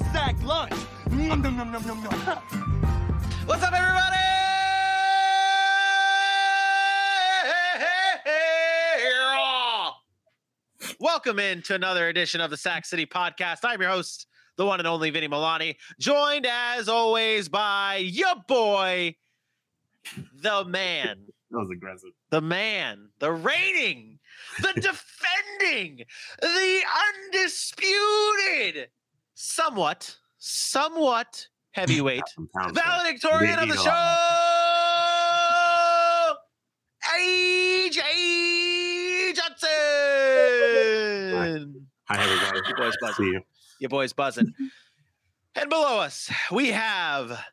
lunch. Nom, nom, nom, nom, nom, nom. What's up, everybody? Welcome in to another edition of the Sack City Podcast. I'm your host, the one and only Vinny Milani, joined as always by your boy, the man, That was aggressive. the man, the reigning, the defending, the undisputed, somewhat, somewhat heavyweight valedictorian of the show, AJ Johnson. Hi, everybody. Your boy's See buzzing. you. Your boy's buzzing. and below us, we have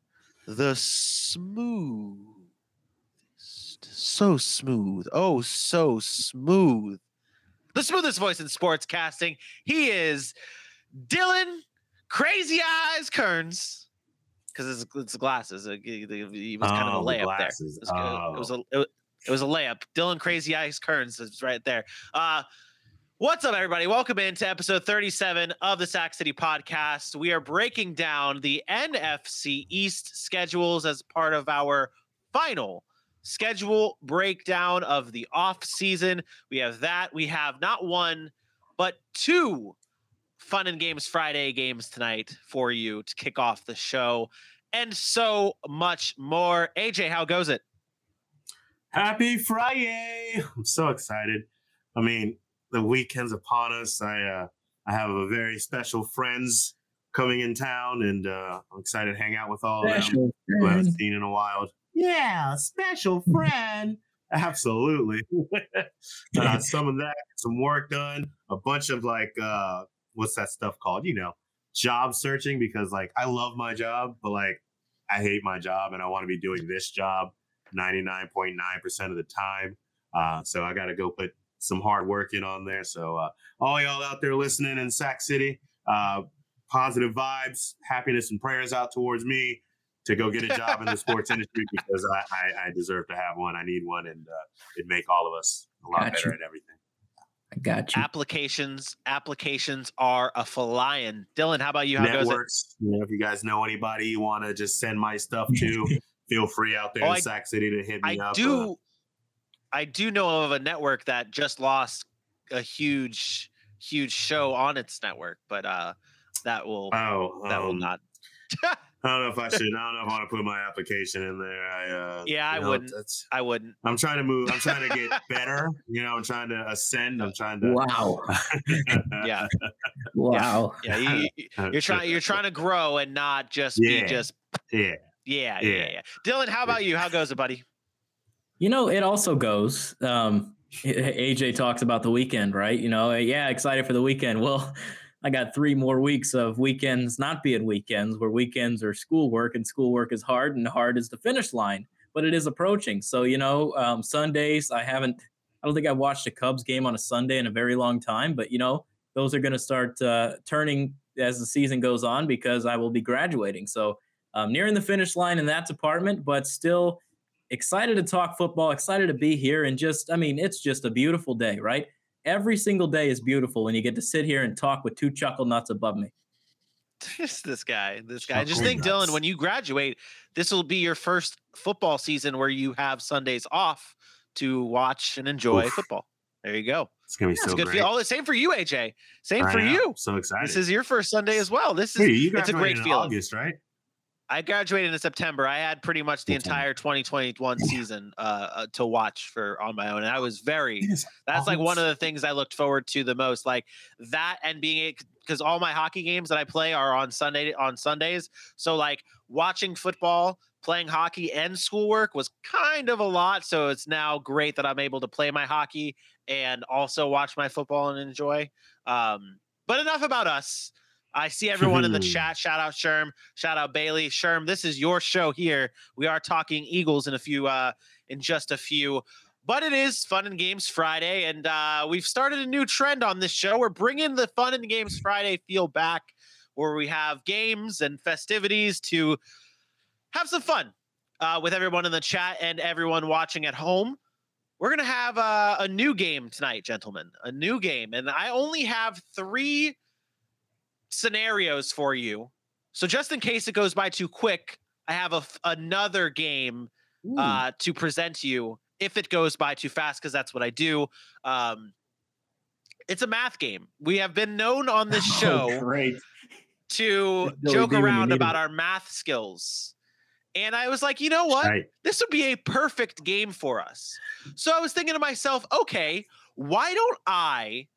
the smooth, so smooth, oh, so smooth. The smoothest voice in sports casting. He is Dylan Crazy Eyes Kearns. Because it's, it's glasses. It, He he was kind of Oh, a the layup there. It was, good. It was Oh. a it was- it was a layup. Dylan Crazy Eyes Kearns is right there. Uh, what's up, everybody? Welcome into episode 37 of the Sack City Podcast. We are breaking down the NFC East schedules as part of our final schedule breakdown of the off season. We have that. We have not one, but two fun and games Friday games tonight for you to kick off the show, and so much more. AJ, how goes it? Happy Friday! I'm so excited. I mean, the weekend's upon us. I uh, I have a very special friends coming in town, and uh, I'm excited to hang out with all of them Special who I haven't seen in a while. Yeah, special friend. Absolutely. uh, some of that, some work done, a bunch of like, uh, what's that stuff called? You know, job searching because like I love my job, but like I hate my job and I want to be doing this job 99.9% of the time. Uh, so I got to go put some hard work in on there. So uh, all y'all out there listening in Sack City, uh, positive vibes, happiness, and prayers out towards me to go get a job in the sports industry because I, I, I deserve to have one. I need one, and uh, it'd make all of us a lot Gotcha. better at everything. I got you. applications applications are a flying. Dylan, how about you? How goes it? Networks, you know, if you guys know anybody you want to just send my stuff to, feel free out there Oh, in I- Sack City to hit me I up. do Uh, I do know of a network that just lost a huge huge show on its network, but uh that will oh, that will um, not I don't know if I should. I don't know if I want to put my application in there. I, uh, Yeah, I know, wouldn't. That's, I wouldn't. I'm trying to move. I'm trying to get better. You know, I'm trying to ascend. I'm trying to. Wow. Yeah. Wow. Yeah, you, you- you're trying you're trying to grow and not just be just Yeah. yeah, yeah, Yeah. yeah. Dylan, how about you? How goes it, buddy? You know, it also goes. Um, AJ talks about the weekend, right? You know, yeah, excited for the weekend. Well, I got three more weeks of weekends not being weekends, where weekends are schoolwork, and schoolwork is hard, and hard is the finish line. But it is approaching. So you know, um, Sundays I haven't. I don't think I've watched a Cubs game on a Sunday in a very long time. But you know, those are going to start uh, turning as the season goes on because I will be graduating. So um, nearing the finish line in that department, but still excited to talk football, excited to be here, and just, I mean, it's just a beautiful day, right? Every single day is beautiful when you get to sit here and talk with two chuckle nuts above me. This this guy, this guy. Just think, nuts. Dylan, when you graduate, this will be your first football season where you have Sundays off to watch and enjoy Oof. football. There you go. It's gonna be That's so a good great. feel. Oh, the same for you, AJ. Same I for know. you. So excited. This is your first Sunday as well. This is Hey, you it's a great graduated feeling. August, right? I graduated in September. I had pretty much the entire 2021 season uh, uh, to watch for on my own, and I was very. That's like one of the things I looked forward to the most, like that and being because all my hockey games that I play are on Sunday on Sundays. So like watching football, playing hockey, and schoolwork was kind of a lot. So it's now great that I'm able to play my hockey and also watch my football and enjoy. Um, but enough about us. I see everyone in the chat. Shout out Sherm. Shout out Bailey. Sherm, this is your show here. We are talking Eagles in a few uh in just a few. But it is Fun and Games Friday, and uh, we've started a new trend on this show. We're bringing the Fun and Games Friday feel back, where we have games and festivities to have some fun uh, with everyone in the chat and everyone watching at home. We're going to have uh, a new game tonight, gentlemen. A new game. And I only have three scenarios for you So just in case it goes by too quick, I have a f- another game uh, to present you if it goes by too fast, because that's what I do. Um, it's a math game. We have been known on this Oh, show great. to joke D when you around about it. our math skills. And I was like, you know what? Right. This would be a perfect game for us. So I was thinking to myself, okay, why don't I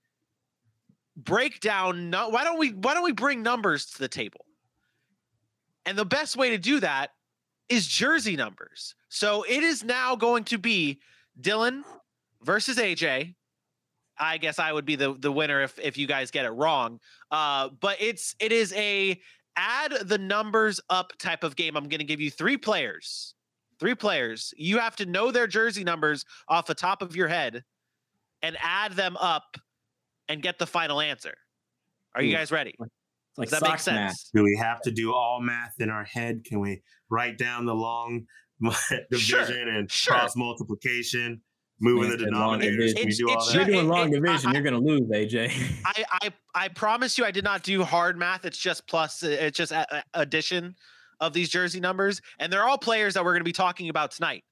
break down no, why don't we why don't we bring numbers to the table? And the best way to do that is jersey numbers. So it is now going to be Dylan versus AJ. I guess I would be the the winner if if you guys get it wrong. Uh, but it's it is a add the numbers up type of game. I'm to give you three players. Three players. You have to know their jersey numbers off the top of your head and add them up and get the final answer. Are you guys ready? It's like Does that make socks math. sense? Do we have to do all math in our head? Can we write down the long division and sure. cross multiplication, moving the Man, long denominators? Can we division. do all that? You're doing long it- division. I- You're gonna lose, AJ. I, I I promise you, I did not do hard math. It's just plus. uh, It's just a, a- addition of these jersey numbers, and they're all players that we're going to be talking about tonight.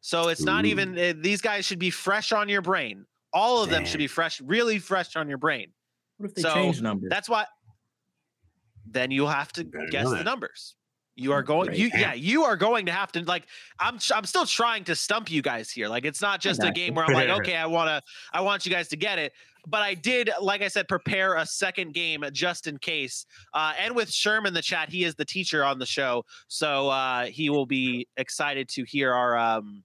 So it's not even. Uh, these guys should be fresh on your brain. All of them should be fresh, really fresh on your brain. What if they So, change numbers? That's why. Then you'll have to Better guess the numbers. You are going. Great. You yeah. You are going to have to like. I'm. I'm still trying to stump you guys here. Like it's not just a game where I'm like, okay, I want to. I want you guys to get it. But I did, like I said, prepare a second game just in case. Uh, and with Sherm in the chat, he is the teacher on the show, so uh, he will be excited to hear our um,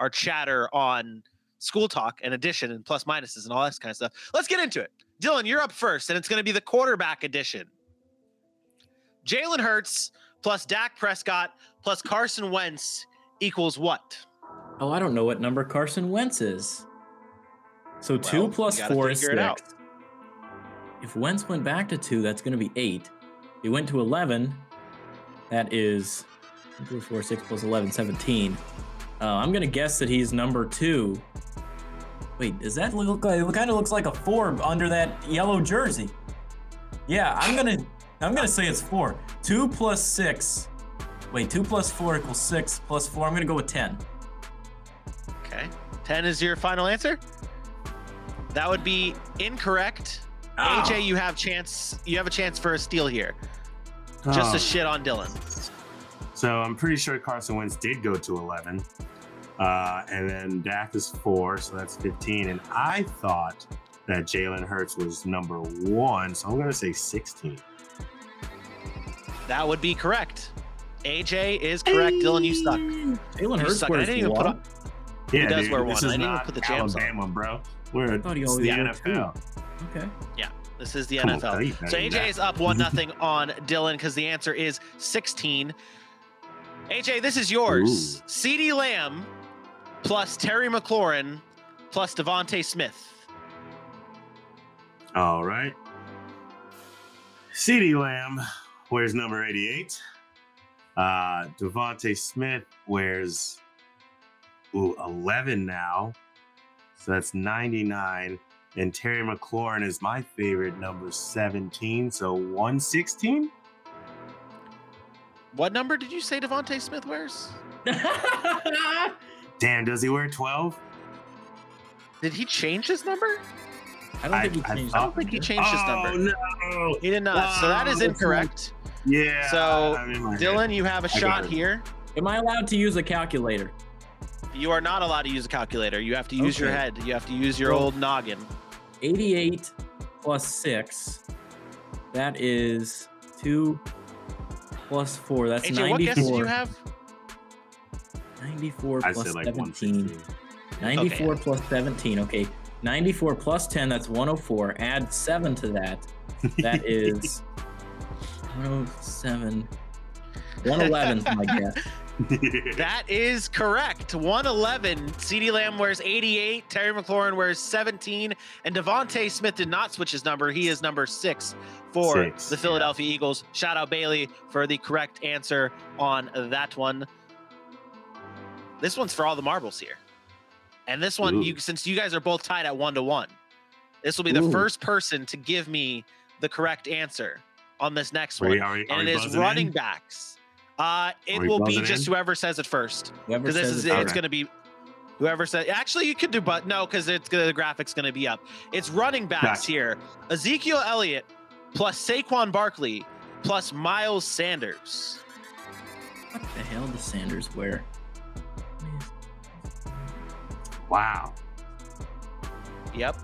our chatter on school talk and addition and plus minuses and all that kind of stuff. Let's get into it. Dylan, you're up first, and it's going to be the quarterback edition. Jalen Hurts plus Dak Prescott plus Carson Wentz equals what? oh, I don't know what number Carson Wentz is. So two Well, plus four is six. If Wentz went back to two, that's gonna be eight. He went to eleven. That is two plus four, six plus 11, 17. Uh, I'm gonna guess that he's number two. Wait, does that look like? It kind of looks like a four under that yellow jersey. Yeah, I'm gonna, I'm gonna say it's four. Two plus six. Wait, two plus four equals six plus four. I'm gonna go with ten. Okay. 10 is your final answer? That would be incorrect. Ah. AJ, you have chance you have a chance for a steal here. Just Oh, to shit on Dylan. So I'm pretty sure Carson Wentz did go to 11. Uh, and then Dak is four, so that's 15. And I thought that Jalen Hurts was number one, so I'm going to say 16. That would be correct. AJ is correct. Dylan, you suck. Jalen You Hurts suck. I wears didn't even put one. on. He does wear one. I didn't even put the jams on. Bro. We're thought he it's the wore two. NFL. Okay. Yeah, this is the Come NFL. Kyle, you better So AJ that. is up one nothing on Dylan because the answer is 16. AJ, this is yours. Ooh. CeeDee Lamb plus Terry McLaurin plus DeVonta Smith. All right. CeeDee Lamb wears number 88. Uh, DeVonta Smith wears ooh, 11 now. So that's 99. And Terry McLaurin is my favorite number 17. So 116? What number did you say DeVonta Smith wears? Damn, does he wear 12? Did he change his number? I don't think he I- I changed. I don't think he changed his Oh, number. no. He did not. so that Wow, is that's incorrect. Yeah. So, I'm in my head. Dylan, you have a shot here. Am I allowed to use a calculator? You are not allowed to use a calculator. You have to use your head. You have to use your Well- old noggin. 88 plus 6. That is 2 plus 4. That's AJ, what guess did 94. you have? 94 I plus like 17. 116. 94 plus 17. Okay. 94 plus 10, that's 104. Add 7 to that. That is 107. 111 is my guess. That is correct. 111. CeeDee Lamb wears 88. Terry McLaurin wears 17. And DeVonta Smith did not switch his number. He is number six for Six, the Philadelphia Eagles. Shout out Bailey for the correct answer on that one. This one's for all the marbles here. And this one, Ooh. you since you guys are both tied at one to one, this will be the Ooh. first person to give me the correct answer on this next Are one, we- are we- are and it is running in? backs. Uh, it will be just in? whoever says it first. Because this is it it's Okay. going to be whoever said. Actually, you could do but no, because it's gonna, the graphics going to be up. It's running backs Gotcha. here. Ezekiel Elliott plus Saquon Barkley plus Miles Sanders. What the hell does Sanders wear? Wow. Yep.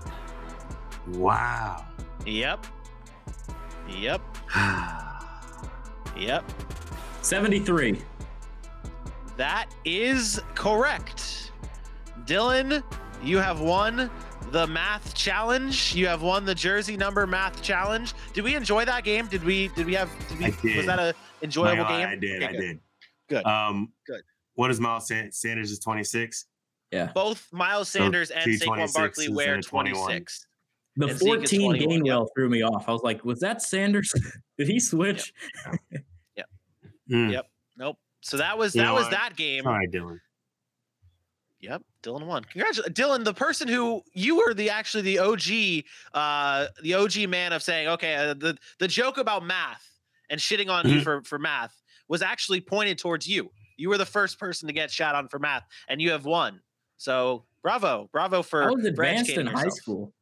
Wow. Yep. Yep. Yep. 73. That is correct. Dylan, you have won the math challenge. You have won the jersey number math challenge. Did we enjoy that game? Did we did we have did we, I was that a enjoyable My game? I did. Okay, I good. did. Good. Um, Good. What is Miles Sanders? Is 26. Yeah. Both Miles So Sanders and two Saquon 26s Barkley wear and a 21. 26. The And 14 21, Gainwell threw me off. I was like, was that Sanders? Did he switch? Mm. Yep. Nope. So that was You that was what? that game. All right, Dylan. Yep, Dylan won. Congratulations, Dylan, the person who you were the actually the OG, uh, the OG man of saying, okay, uh, the the joke about math and shitting on you Mhm. for for math was actually pointed towards you. You were the first person to get shot on for math, and you have won. So bravo, bravo for, I was advanced in educating high yourself. school.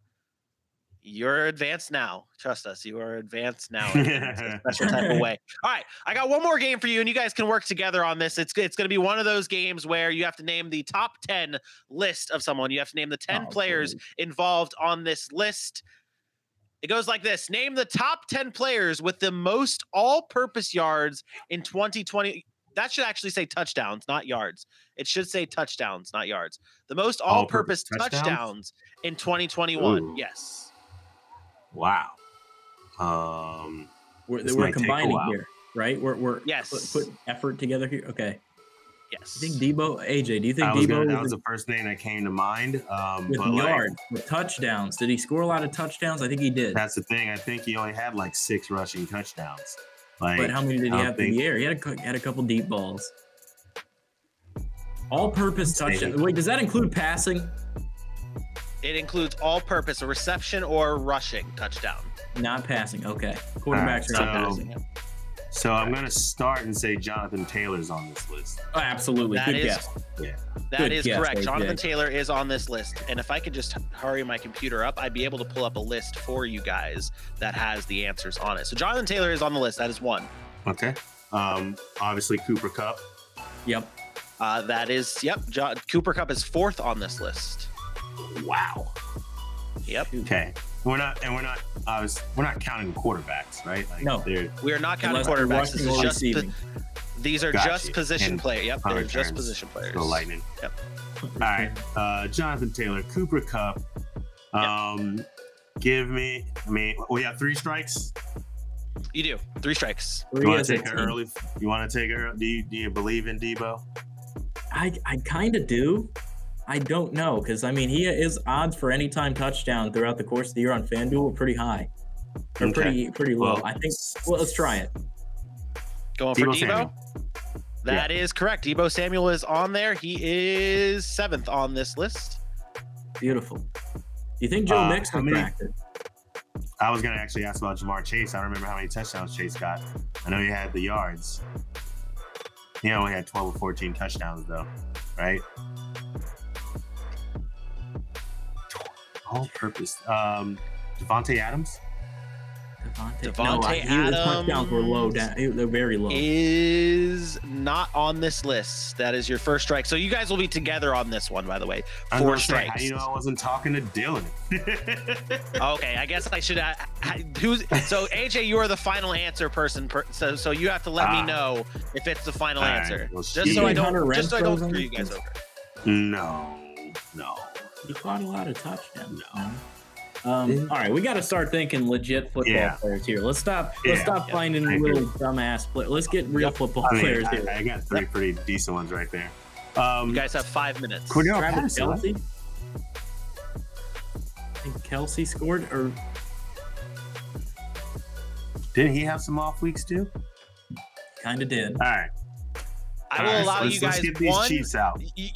You're advanced now. Trust us, you are advanced now in a special type of way. All right, I got one more game for you, and you guys can work together on this. It's it's going to be one of those games where you have to name the top ten list of someone. You have to name the ten Oh, players involved on this list. It goes like this: Name the top ten players with the most all-purpose yards in 2020. That should actually say touchdowns, not yards. It should say touchdowns, not yards. The most all-purpose, All-purpose touchdowns? touchdowns? in 2021. Ooh. Yes. Wow. Um, We're, This we're might take a combining while. here, right? We're, we're Yes. put, put effort together here. Okay. Yes. I think Deebo, AJ, do you think was Deebo gonna, that was the first name that came to mind. Um, with but like, yards, with touchdowns? Did he score a lot of touchdowns? I think he did. that's the thing. I think he only had like six rushing touchdowns. Like, But how many did he I have through think- the air? He had a, had a couple deep balls. All-purpose touchdown. Wait, does that include passing? It includes all purpose, a reception or rushing touchdown. Not passing. Okay. Quarterbacks are so- not passing. So I'm gonna start and say Jonathan Taylor's on this list. Oh, absolutely. That Good is- guess. That Good is guess, correct. AJ. Jonathan Taylor is on this list. And if I could just hurry my computer up, I'd be able to pull up a list for you guys that has the answers on it. So Jonathan Taylor is on the list. That is one. Okay. Um, obviously Cooper Kupp. Yep. Uh, that is, yep. Jo- Cooper Kupp is fourth on this list. Wow. Yep. Okay. We're not, and we're not. I was. We're not counting quarterbacks, right? Like, No. they're- We are not counting quarterbacks. This is just, receiving. these are Got just you. position And play. Yep. punt They're just position players. Go Lightning. Yep. All right. Uh, Jonathan Taylor, Cooper Kupp. Um, give me. I mean, we have three strikes. You do. Three strikes. You want to take it early? You want to take it? early? Do you do you believe in Deebo? I, I kind of do. I don't know because I mean he is odds for any time touchdown throughout the course of the year on FanDuel are pretty high, or Okay. pretty pretty low. Well, I think. Well, let's try it. Going for Deebo Deebo. Samuel. That is correct. Deebo Samuel is on there. He is seventh on this list. Beautiful. Do you think Joe Uh, Mixon how many- cracked? I was gonna actually ask about Ja'Marr Chase. I don't remember how many touchdowns Chase got. I know he had the yards. He only had 12 or 14 touchdowns though, right? All purpose. Um, Davante Adams. Davante, no, Davante I, he, his touchdowns were low down. they- They're very low. Is not on this list. That is your first strike. So you guys will be together on this one, by the way. I was Four gonna say, strikes. how you know I wasn't talking to Dylan? Okay, I guess I should. Uh, who's so AJ? You are the final answer person. Per, so so you have to let Ah. me know if it's the final All right, answer, well, just shit. so I don't just so I don't screw you guys over. no, no. He caught a lot of touchdowns. No. Um, all right, we got to start thinking legit football Yeah. players here. Let's stop. Let's Yeah, stop yeah, finding I agree. little dumbass players. Let's get real Yep. football I mean, players I, here. I got three pretty decent ones right there. Um, You guys have five minutes. Cordarrelle Travis Patterson, right? Kelce. I think Kelce scored, or Didn't he have some off weeks too? kind of did. All right. I All will right, allow let's, you guys let's get these one. Chiefs out. y- y-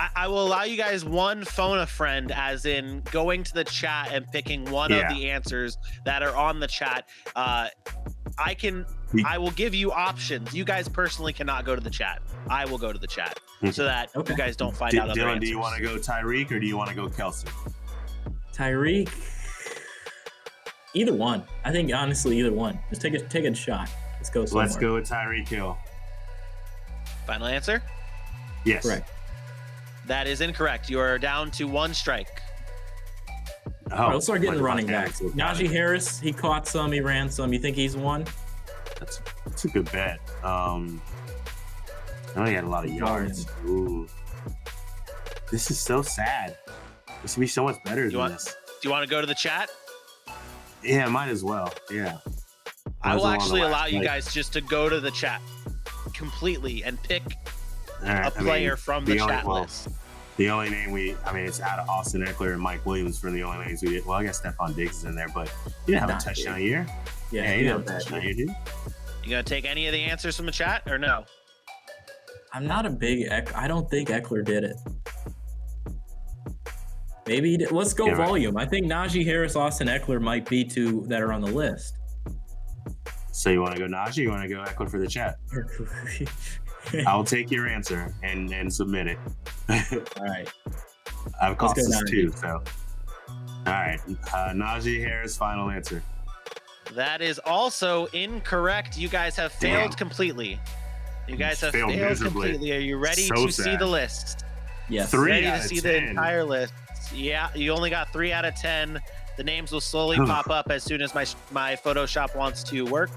I, I will allow you guys one phone a friend, as in going to the chat and picking one Yeah. of the answers that are on the chat. Uh, I can I will give you options. You guys personally cannot go to the chat. I will go to the chat so that Okay. you guys don't find D- out other Dylan, answers. do you want to go Tyreek or do you want to go Kelce? Tyreek. Either one. I think honestly, either one. Just take a take a shot. Let's go. Somewhere. Let's go with Tyreek Hill. Final answer? Yes. Correct. That is incorrect. You are down to one strike. Oh, All right, let's start getting the running backs. family. Najee Harris, he caught some, he ran some. You think he's one? That's, that's a good bet. Um, I know he had a lot of yards. Ooh. This is so sad. This would be so much better than want- this. Do you want to go to the chat? Yeah, might as well. Yeah. I Might as will well on the actually last allow you play. guys just to go to the chat completely and pick All right, a I mean, player from the, the only- chat well, list. The only name we, I mean, it's out of Austin Ekeler and Mike Williams for the only names we did. Well, I guess Stefon Diggs is in there, but he didn't have Not a touchdown big. year. Yeah, Yeah, he he got didn't have a that. touchdown year, dude. You gonna take any of the answers from the chat or no? I'm not a big Eck. I don't think Ekeler did it. Maybe he did. let's go Yeah, right. volume. I think Najee Harris, Austin Ekeler might be two that are on the list. So you want to go Najee? You want to go Ekeler for the chat? I'll take your answer and and submit it. All right. I've cost go us two, so. All right, uh, Najee Harris, final answer. That is also incorrect. You guys have failed Damn. completely. You guys have Failed failed, completely. Are you ready So to see the list? Yes. Three ready out to of see 10. the entire list. Yeah, you only got three out of ten. The names will slowly pop up as soon as my my Photoshop wants to work.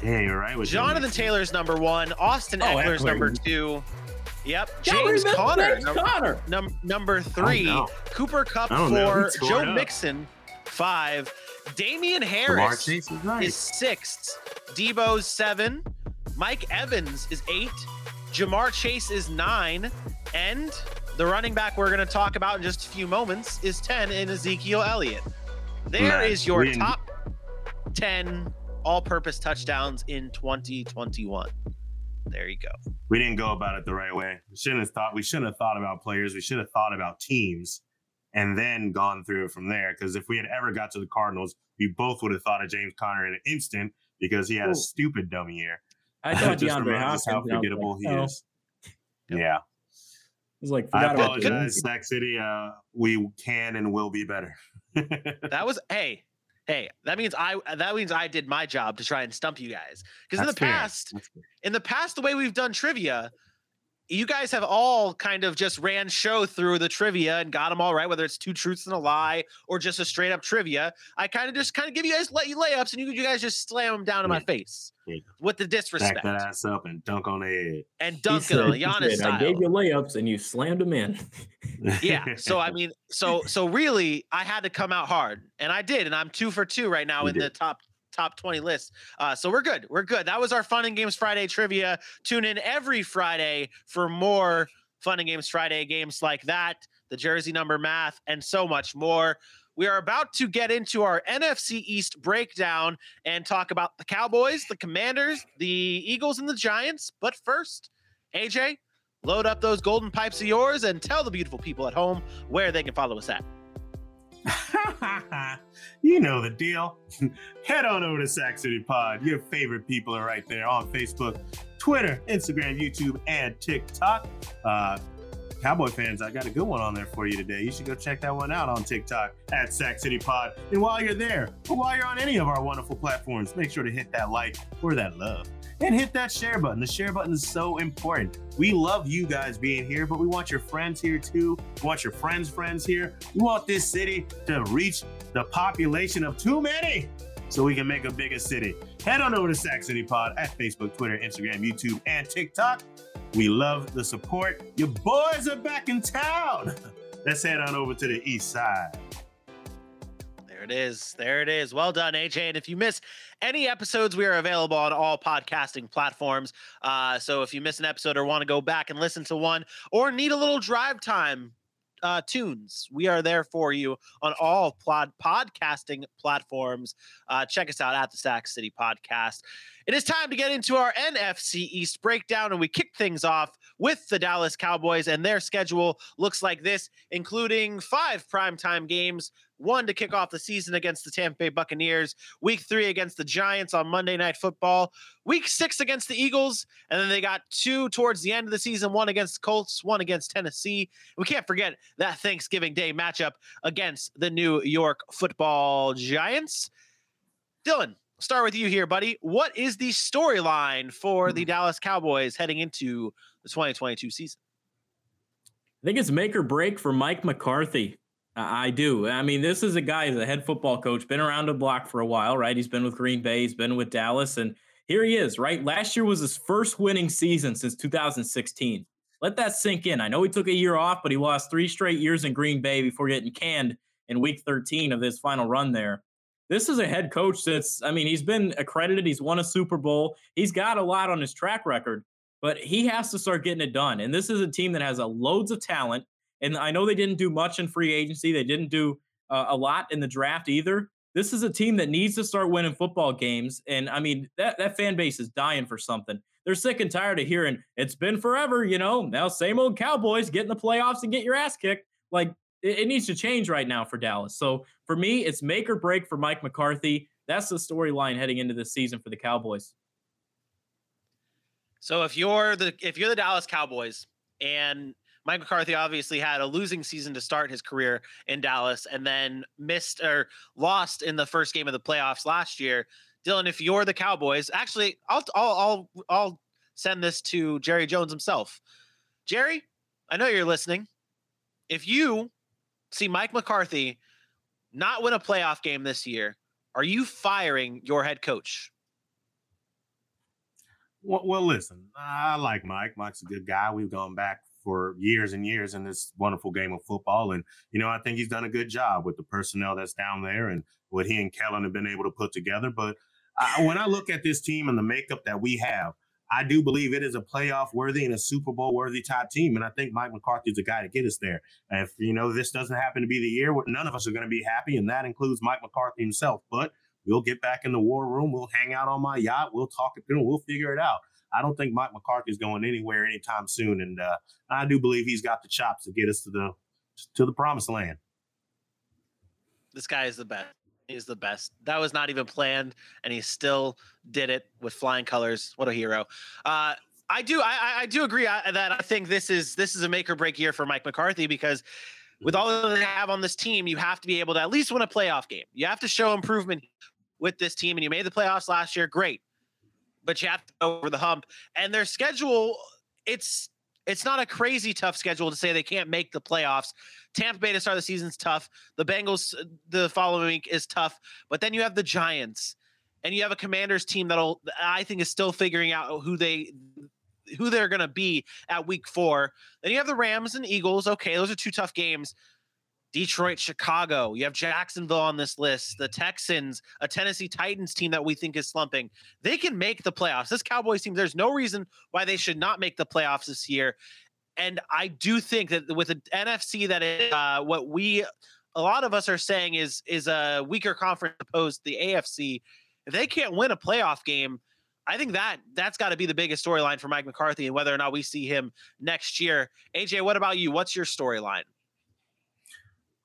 Damn, you're right. With Jonathan Jonathan Taylor's number one. Austin Oh, Ekeler's Ekeler. number two. Yep. Yeah, James remember Conner. James num- Conner. num- number three. know. Cooper Kupp I four. Joe up. Mixon five. Damien Harris is right. is sixth. Deebo's seven. Mike Evans is eight. Ja'Marr Chase is nine. And the running back we're going to talk about in just a few moments is 10 in Ezekiel Elliott. There is Man, your top 10 all purpose touchdowns in 2021. There you go. we didn't go about it the right way. We shouldn't have thought. We shouldn't have thought about players. We should have thought about teams, and then gone through it from there. Because if we had ever got to the Cardinals, we both would have thought of James Conner in an instant because he had Ooh. a stupid dummy year. I thought Just DeAndre Hopkins. how and I was forgettable like, he oh. is. Yeah, I was like, I apologize, Sack City. Uh, we can and will be better. That was hey, hey, that means I uh, that means I did my job to try and stump you guys. Because in the fair. past, in the past, the way we've done trivia, you guys have all kind of just ran show through the trivia and got them all right, whether it's two truths and a lie or just a straight up trivia. I kind of just kind of give you guys let you layups and you, you guys just slam them down in my face Yeah. with the disrespect. Back that ass up and dunk on the head and He dunk it said- on Giannis said, I gave you layups and you slammed them in. yeah. So I mean, so so really, I had to come out hard, and I did, and I'm two for two right now You in the top top 20 list. Uh, so we're good. We're good. That was our Fun and Games Friday trivia. Tune in every Friday for more Fun and Games Friday games like that, the jersey number math, and so much more. We are about to get into our NFC East breakdown and talk about the Cowboys, the Commanders, the Eagles, and the Giants. But first, AJ, load up those golden pipes of yours and tell the beautiful people at home where they can follow us at. you know the deal. Head on over to Sack City Pod. Your favorite people are right there on Facebook, Twitter, Instagram, YouTube, and TikTok. Uh, Cowboy fans, I got a good one on there for you today. You should go check that one out on TikTok at Sack City Pod. And while you're there, or while you're on any of our wonderful platforms, make sure to hit that like or that love and hit that share button. The share button is so important. We love you guys being here, but we want your friends here too. We want your friends' friends here. We want this city to reach the population of too many so we can make a bigger city. Head on over to Sack City Pod at Facebook, Twitter, Instagram, YouTube, and TikTok. We love the support. Your boys are back in town. Let's head on over to the east side. There it is. There it is. Well done, AJ. And if you miss any episodes, we are available on all podcasting platforms. Uh, so if you miss an episode or want to go back and listen to one or need a little drive time uh, tunes, we are there for you on all pod- podcasting platforms. Uh, check us out at the Sack City Podcast. It is time to get into our NFC East breakdown, and we kick things off with the Dallas Cowboys, and their schedule looks like this, including five primetime games one to kick off the season against the Tampa Bay Buccaneers, week three against the Giants on Monday Night Football, week six against the Eagles, and then they got two towards the end of the season one against the Colts, one against Tennessee. We can't forget that Thanksgiving Day matchup against the New York football Giants. Dylan, start with you here, buddy. What is the storyline for the hmm. Dallas Cowboys heading into the 2022 season? I think it's make or break for Mike McCarthy. I do. I mean, this is a guy, he's a head football coach, been around the block for a while, right? He's been with Green Bay, he's been with Dallas, and here he is, right? Last year was his first winning season since 2016. Let that sink in. I know he took a year off, but he lost three straight years in Green Bay before getting canned in week 13 of his final run there. This is a head coach that's, I mean, he's been accredited. He's won a Super Bowl. He's got a lot on his track record, but he has to start getting it done. And this is a team that has a loads of talent. And I know they didn't do much in free agency. They didn't do uh, a lot in the draft either. This is a team that needs to start winning football games. And I mean, that, that fan base is dying for something. They're sick and tired of hearing it's been forever, you know, now same old Cowboys get in the playoffs and get your ass kicked. Like it, it needs to change right now for Dallas. So for me, it's make or break for Mike McCarthy. That's the storyline heading into this season for the Cowboys. So if you're the if you're the Dallas Cowboys and Mike McCarthy obviously had a losing season to start his career in Dallas and then missed or lost in the first game of the playoffs last year. Dylan, if you're the Cowboys, actually, I'll I'll I'll, I'll send this to Jerry Jones himself. Jerry, I know you're listening. If you see Mike McCarthy not win a playoff game this year, are you firing your head coach? Well, well, listen, I like Mike. Mike's a good guy. We've gone back for years and years in this wonderful game of football. And, you know, I think he's done a good job with the personnel that's down there and what he and Kellen have been able to put together. But I, when I look at this team and the makeup that we have, I do believe it is a playoff worthy and a Super Bowl worthy type team. And I think Mike McCarthy is the guy to get us there. And if, you know, this doesn't happen to be the year, none of us are going to be happy. And that includes Mike McCarthy himself. But we'll get back in the war room. We'll hang out on my yacht. We'll talk it through we'll figure it out. I don't think Mike McCarthy is going anywhere anytime soon, and uh, I do believe he's got the chops to get us to the to the promised land. This guy is the best. He's the best. That was not even planned, and he still did it with flying colors. What a hero! Uh, I do. I, I do agree uh, that I think this is this is a make or break year for Mike McCarthy because with all that they have on this team, you have to be able to at least win a playoff game. You have to show improvement with this team, and you made the playoffs last year. Great but you have to go over the hump. And their schedule, it's it's not a crazy tough schedule to say they can't make the playoffs. Tampa Bay to start the season's tough. The Bengals uh, the following week is tough, but then you have the Giants, and you have a Commanders team that'll I think is still figuring out who they who they're going to be at week four. Then you have the Rams and Eagles. Okay, those are two tough games. Detroit, Chicago. You have Jacksonville on this list, the Texans, a Tennessee Titans team that we think is slumping. They can make the playoffs. This Cowboys team, there's no reason why they should not make the playoffs this year. And I do think that with an NFC that is uh, what we, a lot of us are saying is is a weaker conference opposed to the AFC. If they can't win a playoff game, I think that that's got to be the biggest storyline for Mike McCarthy and whether or not we see him next year. AJ, what about you? What's your storyline?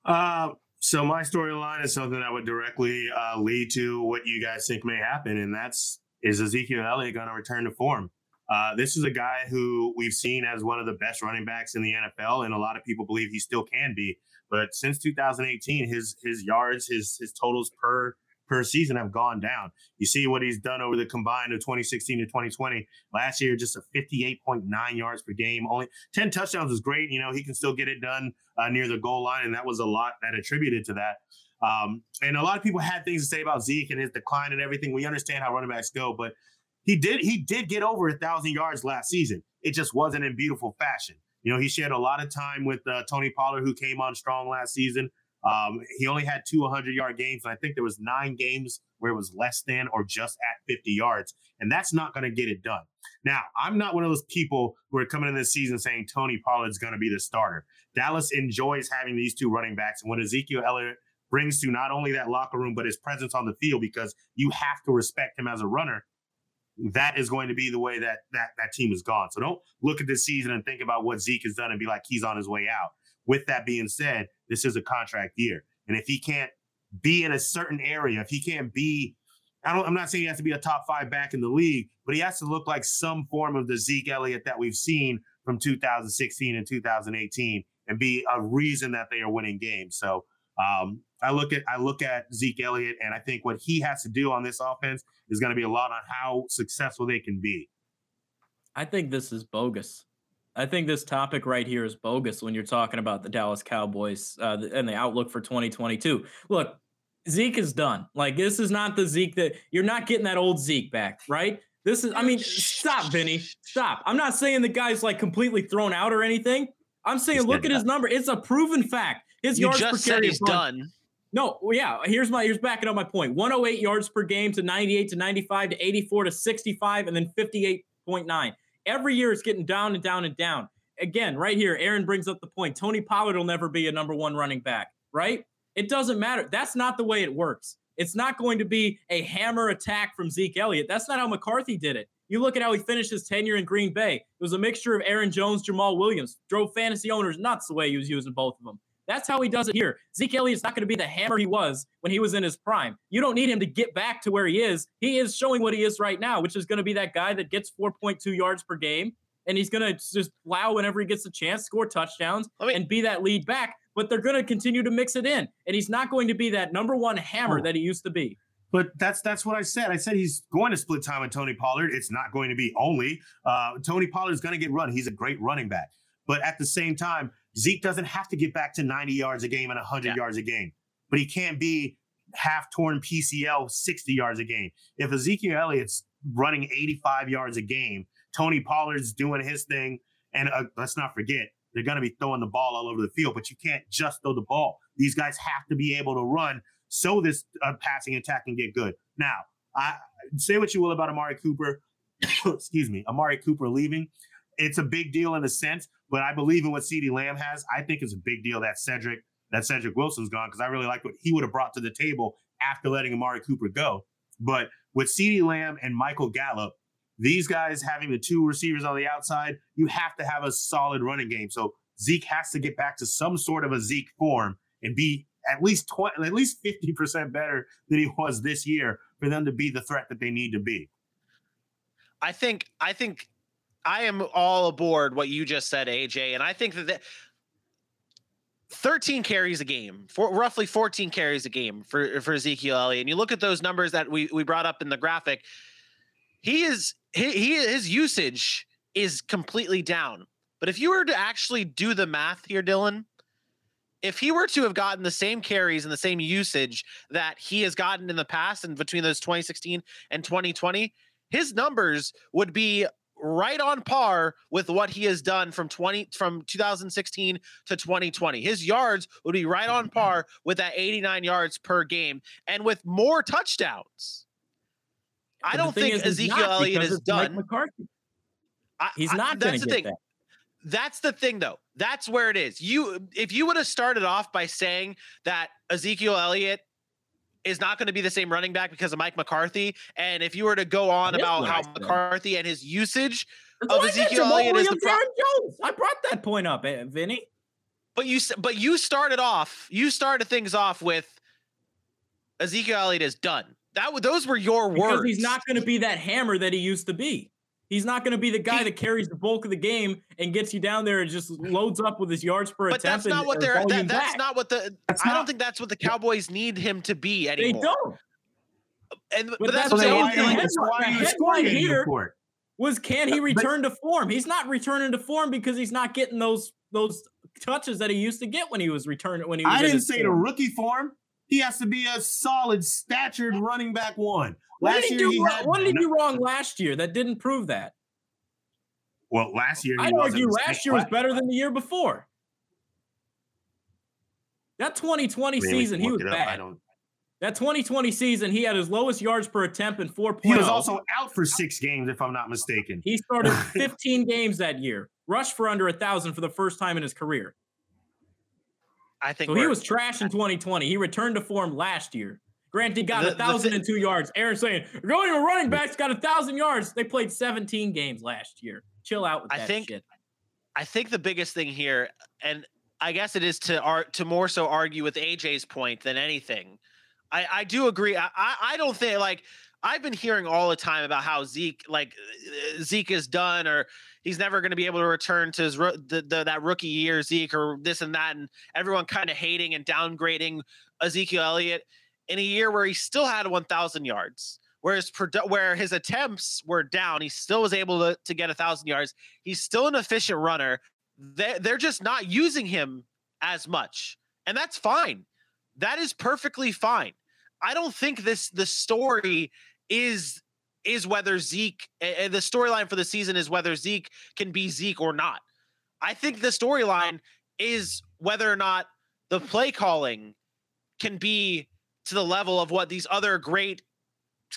Uh, so my storyline is something that would directly uh, lead to what you guys think may happen, and that's is Ezekiel Elliott going to return to form? Uh, this is a guy who we've seen as one of the best running backs in the NFL, and a lot of people believe he still can be. But since 2018, his his yards, his his totals per per season have gone down. You see what he's done over the combined of 2016 to 2020. Last year, just a 58.9 yards per game. Only 10 touchdowns is great. You know, he can still get it done uh, near the goal line, and that was a lot that attributed to that. Um, and a lot of people had things to say about Zeke and his decline and everything. We understand how running backs go, but he did he did get over a thousand yards last season. It just wasn't in beautiful fashion. You know, he shared a lot of time with uh, Tony Pollard, who came on strong last season. Um, he only had two 100 yard games, and I think there was nine games where it was less than or just at 50 yards, and that's not going to get it done. Now, I'm not one of those people who are coming in this season saying Tony Pollard's going to be the starter. Dallas enjoys having these two running backs, and what Ezekiel Elliott brings to not only that locker room but his presence on the field, because you have to respect him as a runner. That is going to be the way that that that team is gone. So don't look at this season and think about what Zeke has done and be like he's on his way out. With that being said, this is a contract year. And if he can't be in a certain area, if he can't be, I don't, I'm not saying he has to be a top five back in the league, but he has to look like some form of the Zeke Elliott that we've seen from 2016 and 2018 and be a reason that they are winning games. So um, I look at I look at Zeke Elliott and I think what he has to do on this offense is going to be a lot on how successful they can be. I think this is bogus. I think this topic right here is bogus when you're talking about the Dallas Cowboys uh, and the outlook for 2022. Look, Zeke is done. Like this is not the Zeke that you're not getting that old Zeke back, right? This is, I mean, stop, Vinny. Stop. I'm not saying the guy's like completely thrown out or anything. I'm saying He's look at his number. It's a proven fact. His You yards just per said carry he's is done. No, yeah. Here's my here's backing up my point. 108 yards per game to 98 to 95 to 84 to 65 and then 58.9. Every year it's getting down and down and down. Again, right here, Aaron brings up the point. Tony Pollard will never be a number one running back, right? It doesn't matter. That's not the way it works. It's not going to be a hammer attack from Zeke Elliott. That's not how McCarthy did it. You look at how he finished his tenure in Green Bay. It was a mixture of Aaron Jones, Jamaal Williams, drove fantasy owners nuts the way he was using both of them. That's how he does it here. Zeke Elliott's not going to be the hammer he was when he was in his prime. You don't need him to get back to where he is. He is showing what he is right now, which is going to be that guy that gets 4.2 yards per game, and he's going to just plow whenever he gets a chance, score touchdowns, me- and be that lead back. But they're going to continue to mix it in, and he's not going to be that number one hammer Oh. that he used to be. But that's that's what I said. I said he's going to split time with Tony Pollard. It's not going to be only. Uh, Tony Pollard's going to get run. He's a great running back. But at the same time, Zeke doesn't have to get back to 90 yards a game and 100 Yeah. yards a game. But he can't be half torn PCL 60 yards a game. If Ezekiel Elliott's running 85 yards a game, Tony Pollard's doing his thing. And uh, let's not forget, they're going to be throwing the ball all over the field, but you can't just throw the ball. These guys have to be able to run so this uh, passing attack can get good. Now, I say what you will about Amari Cooper. excuse me, Amari Cooper leaving. It's a big deal in a sense, but I believe in what CeeDee Lamb has. I think it's a big deal that Cedric that Cedric Wilson's gone because I really like what he would have brought to the table after letting Amari Cooper go. But with CeeDee Lamb and Michael Gallup, these guys having the two receivers on the outside, you have to have a solid running game. So Zeke has to get back to some sort of a Zeke form and be at least 20, at least 50% better than he was this year for them to be the threat that they need to be. I think I think I am all aboard what you just said, AJ, and I think that the, 13 carries a game, for roughly 14 carries a game for for Ezekiel Elliott. And you look at those numbers that we we brought up in the graphic. He is he, he his usage is completely down. But if you were to actually do the math here, Dylan, if he were to have gotten the same carries and the same usage that he has gotten in the past and between those 2016 and 2020, his numbers would be right on par with what he has done from 20 from 2016 to 2020. His yards would be right on par with that 89 yards per game and with more touchdowns. I But the don't think is, Ezekiel Elliott is done. I- He's I- not going that's the thing. that. That's the thing, though. That's where it is. You, if you would have started off by saying that Ezekiel Elliott is not going to be the same running back because of Mike McCarthy, and if you were to go on about how. McCarthy and his usage, That's of Ezekiel Elliott is the pro- Jones. I brought that point up, eh, Vinny. but you, but you started off, you started things off with Ezekiel Elliott is done. That those were your Because words. he's not going to be that hammer that he used to be. He's not going to be the guy He- that carries the bulk of the game and gets you down there and just loads up with his yards per But attempt. that's not and- what they're. That, that's back. not what the. That's I don't think that's what the Cowboys need him to be anymore. They don't. And but, But that's, that's what the why I'm headline- why you the scoring headline here- for? Was can he But- return to form? He's not returning to form because he's not getting those those touches that he used to get when he was returning when he was I didn't his say the form. rookie form. He has to be a solid, statured running back one. What Last did he year do? he wrong- had what did he no- do wrong last year that didn't prove that? Well, last year I'd wasn't argue last year was better than the year before. That 2020 I mean, we season, can he was it. I bad. don't. That 2020 season, he had his lowest yards per attempt in 4.0. He was also out for six games, if I'm not mistaken. He started 15 games that year, rushed for under a thousand for the first time in his career. I think So he was trash in 2020. He returned to form last year. Granted, got The- a the thousand and two yards. Aaron saying, going to a running back's got a thousand yards. They played 17 games last year. Chill out with I that think- shit. I think the biggest thing here, and I guess it is to art to more so argue with AJ's point than anything. I I do agree. I I, I don't think like I've been hearing all the time about how Zeke like Zeke is done or he's never going to be able to return to his the, the, that rookie year Zeke or this and that and everyone kind of hating and downgrading Ezekiel Elliott in a year where he still had 1000 yards whereas where his attempts were down he still was able to, to get a thousand yards. He's still an efficient runner. They, they're just not using him as much and that's fine. That is perfectly fine. I don't think this the story is is whether Zeke and the storyline for the season is whether Zeke can be Zeke or not. I think the storyline is whether or not the play calling can be to the level of what these other great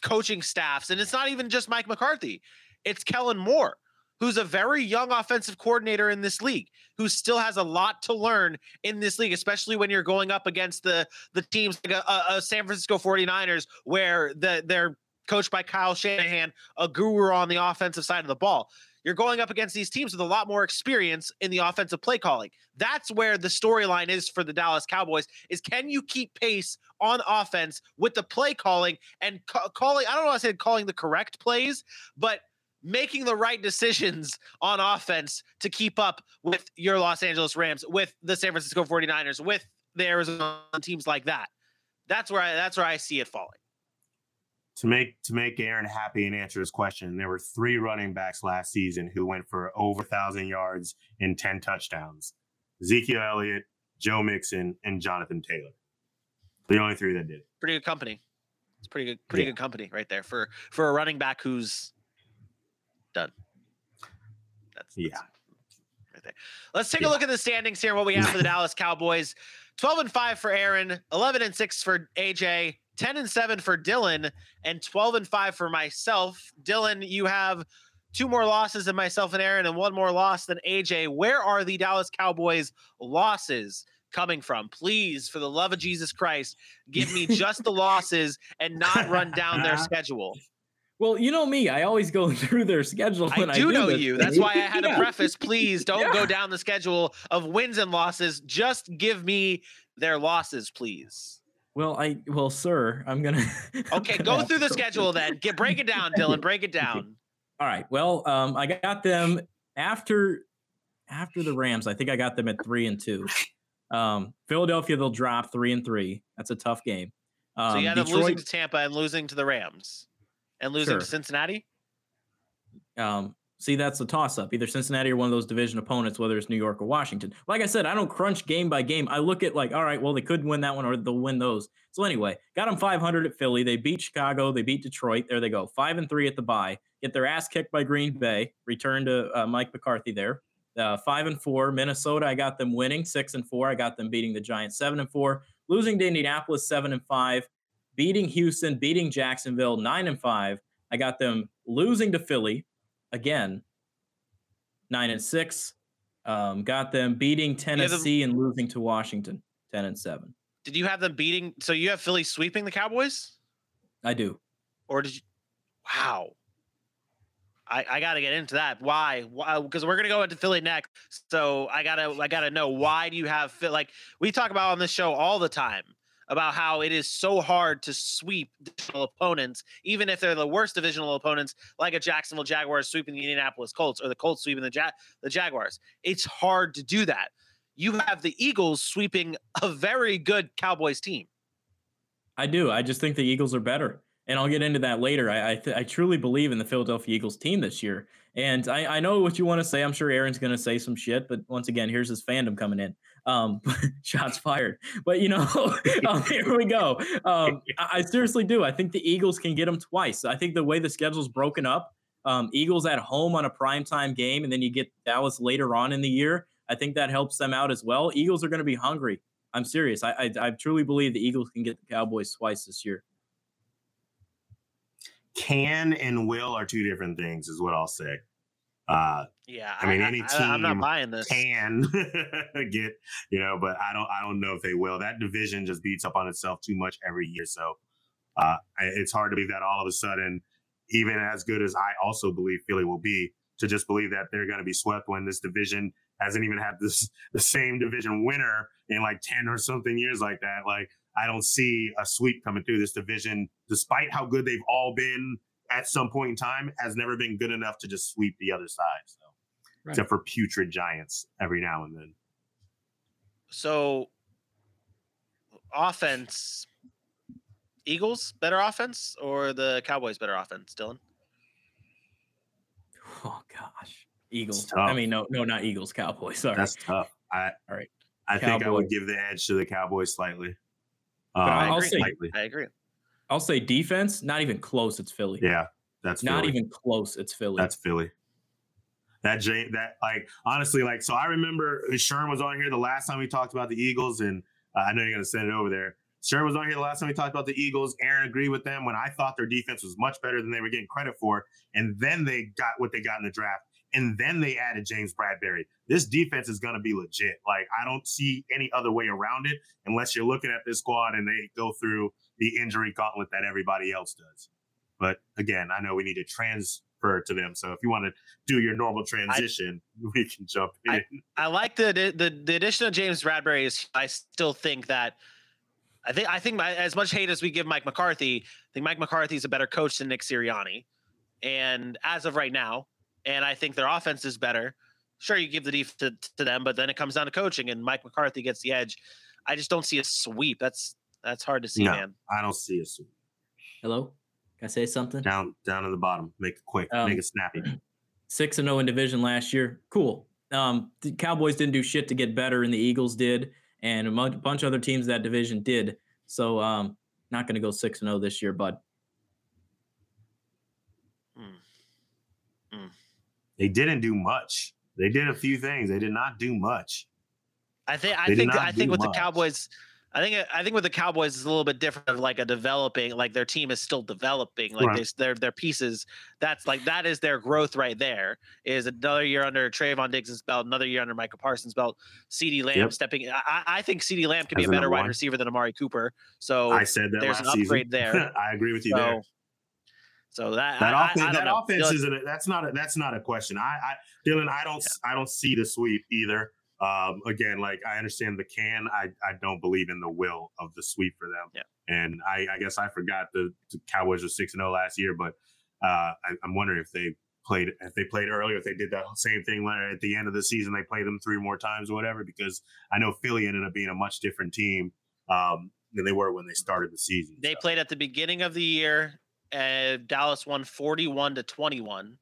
coaching staffs, and it's not even just Mike McCarthy, it's Kellen Moore, who's a very young offensive coordinator in this league, who still has a lot to learn in this league, especially when you're going up against the the teams like a, a San Francisco 49ers, where the they're coached by Kyle Shanahan, a guru on the offensive side of the ball. You're going up against these teams with a lot more experience in the offensive play calling. That's where the storyline is for the Dallas Cowboys is can you keep pace on offense with the play calling and ca- calling I don't know I said calling the correct plays, but making the right decisions on offense to keep up with your Los Angeles Rams, with the San Francisco 49ers, with the Arizona teams like that. That's where I that's where I see it falling to make to make Aaron happy and answer his question, there were three running backs last season who went for over thousand yards and ten touchdowns: Ezekiel Elliott, Joe Mixon, and Jonathan Taylor. The only three that did. Pretty good company. It's pretty good. Pretty yeah. good company right there for for a running back who's done. That's, that's yeah. Right there. Let's take yeah. a look at the standings here. What we have for the Dallas Cowboys: twelve and five for Aaron, eleven and six for AJ, 10 and 7 for Dylan and 12 and 5 for myself. Dylan, you have two more losses than myself and Aaron and one more loss than AJ. Where are the Dallas Cowboys losses coming from? Please, for the love of Jesus Christ, give me just the losses and not run down their uh-huh. schedule. Well, you know me. I always go through their schedule. I do, I do know you. That's why I had yeah. a preface. Please don't yeah. go down the schedule of wins and losses. Just give me their losses, please. Well, I well, sir, I'm gonna. okay, go through the schedule then. Get break it down, Dylan. Break it down. All right. Well, um, I got them after after the Rams. I think I got them at three and two. Um, Philadelphia, they'll drop three and three. That's a tough game. Um, so you um, end up losing to Tampa and losing to the Rams, and losing sure. to Cincinnati. Um, See, that's the toss up. Either Cincinnati or one of those division opponents, whether it's New York or Washington. Like I said, I don't crunch game by game. I look at like, all right, well, they could win that one or they'll win those. So anyway, got them 500 at Philly. They beat Chicago. They beat Detroit. There they go. Five and three at the bye. Get their ass kicked by Green Bay. Return to uh, Mike McCarthy there. Uh, five and four. Minnesota, I got them winning. Six and four. I got them beating the Giants. Seven and four. Losing to Indianapolis. Seven and five. Beating Houston. Beating Jacksonville. Nine and five. I got them losing to Philly again nine and six. Um, got them beating Tennessee them, and losing to Washington, ten and seven. Did you have them beating? So you have Philly sweeping the Cowboys? I do. Or did you? Wow. I, I got to get into that. Why? Why? Because we're gonna go into Philly next. So I gotta I gotta know why do you have like we talk about on this show all the time about how it is so hard to sweep divisional opponents, even if they're the worst divisional opponents, like a Jacksonville Jaguars sweeping the Indianapolis Colts or the Colts sweeping the, ja- the Jaguars. It's hard to do that. You have the Eagles sweeping a very good Cowboys team. I do. I just think the Eagles are better. And I'll get into that later. I I, th- I truly believe in the Philadelphia Eagles team this year. And I, I know what you want to say. I'm sure Aaron's going to say some shit, but once again, here's his fandom coming in. Um, shots fired. But you know, um, here we go. Um, I, I, seriously do. I think the Eagles can get them twice. I think the way the schedule's broken up, um, Eagles at home on a primetime game, and then you get Dallas later on in the year. I think that helps them out as well. Eagles are going to be hungry. I'm serious. I, I, I truly believe the Eagles can get the Cowboys twice this year. Can and will are two different things, is what I'll say. Uh, yeah, I mean, any team I, am not buying this. can get, you know, but I don't, I don't know if they will. That division just beats up on itself too much every year, so uh, it's hard to believe that all of a sudden, even as good as I also believe Philly will be, to just believe that they're going to be swept when this division hasn't even had this the same division winner in like 10 or something years like that. Like I don't see a sweep coming through this division, despite how good they've all been at some point in time, has never been good enough to just sweep the other side. So right. except for putrid giants every now and then. So offense Eagles better offense or the Cowboys better offense, Dylan? Oh gosh. Eagles. I mean, no, no, not Eagles. Cowboys. Sorry, that's tough. I all right. I Cowboys. think I would give the edge to the Cowboys slightly. Um, I'll say, slightly. I agree. I'll say defense. Not even close. It's Philly. Yeah, that's not Philly. even close. It's Philly. That's Philly. That Jay, that like honestly, like so. I remember Sherm was on here the last time we talked about the Eagles, and uh, I know you're gonna send it over there. Sherm was on here the last time we talked about the Eagles. Aaron agreed with them when I thought their defense was much better than they were getting credit for, and then they got what they got in the draft and then they added James Bradberry. This defense is going to be legit. Like I don't see any other way around it unless you're looking at this squad and they go through the injury gauntlet that everybody else does. But again, I know we need to transfer to them. So if you want to do your normal transition, I, we can jump in. I, I like the, the the addition of James Bradberry. Is I still think that. I think I think my, as much hate as we give Mike McCarthy, I think Mike McCarthy is a better coach than Nick Sirianni. And as of right now, and I think their offense is better. Sure, you give the def to, to them, but then it comes down to coaching, and Mike McCarthy gets the edge. I just don't see a sweep. That's that's hard to see, no, man. I don't see a sweep. Hello, can I say something? Down down to the bottom. Make it quick. Um, make it snappy. Six and zero oh in division last year. Cool. Um, the Cowboys didn't do shit to get better, and the Eagles did, and a bunch of other teams that division did. So, um, not going to go six and zero oh this year, bud. they didn't do much. They did a few things. They did not do much. I think. I think. I think with much. the Cowboys. I think uh, I think with the Cowboys is a little bit different of like a developing like their team is still developing like right. their their pieces that's like that is their growth right there is another year under Trevon Diggs' belt another year under Micah Parsons' belt CeeDee Lamb yep. stepping I, I think CeeDee Lamb As be a better wide receiver than Amari Cooper so I said that there's an upgrade season. there I agree with you so, there so that that I, offense, I that offense isn't a, that's not a, that's not a question. I, I Dylan, I don't yeah. I don't see the sweep either. Um, again, like I understand the can, I I don't believe in the will of the sweep for them. Yeah. And I, I guess I forgot the, the Cowboys were six and zero oh last year, but uh, I, am wondering if they played if they played earlier, if they did that same thing at the end of the season, they played them three more times or whatever. Because I know Philly ended up being a much different team um, than they were when they started the season. They so. played at the beginning of the year uh, Dallas won 41 to 21.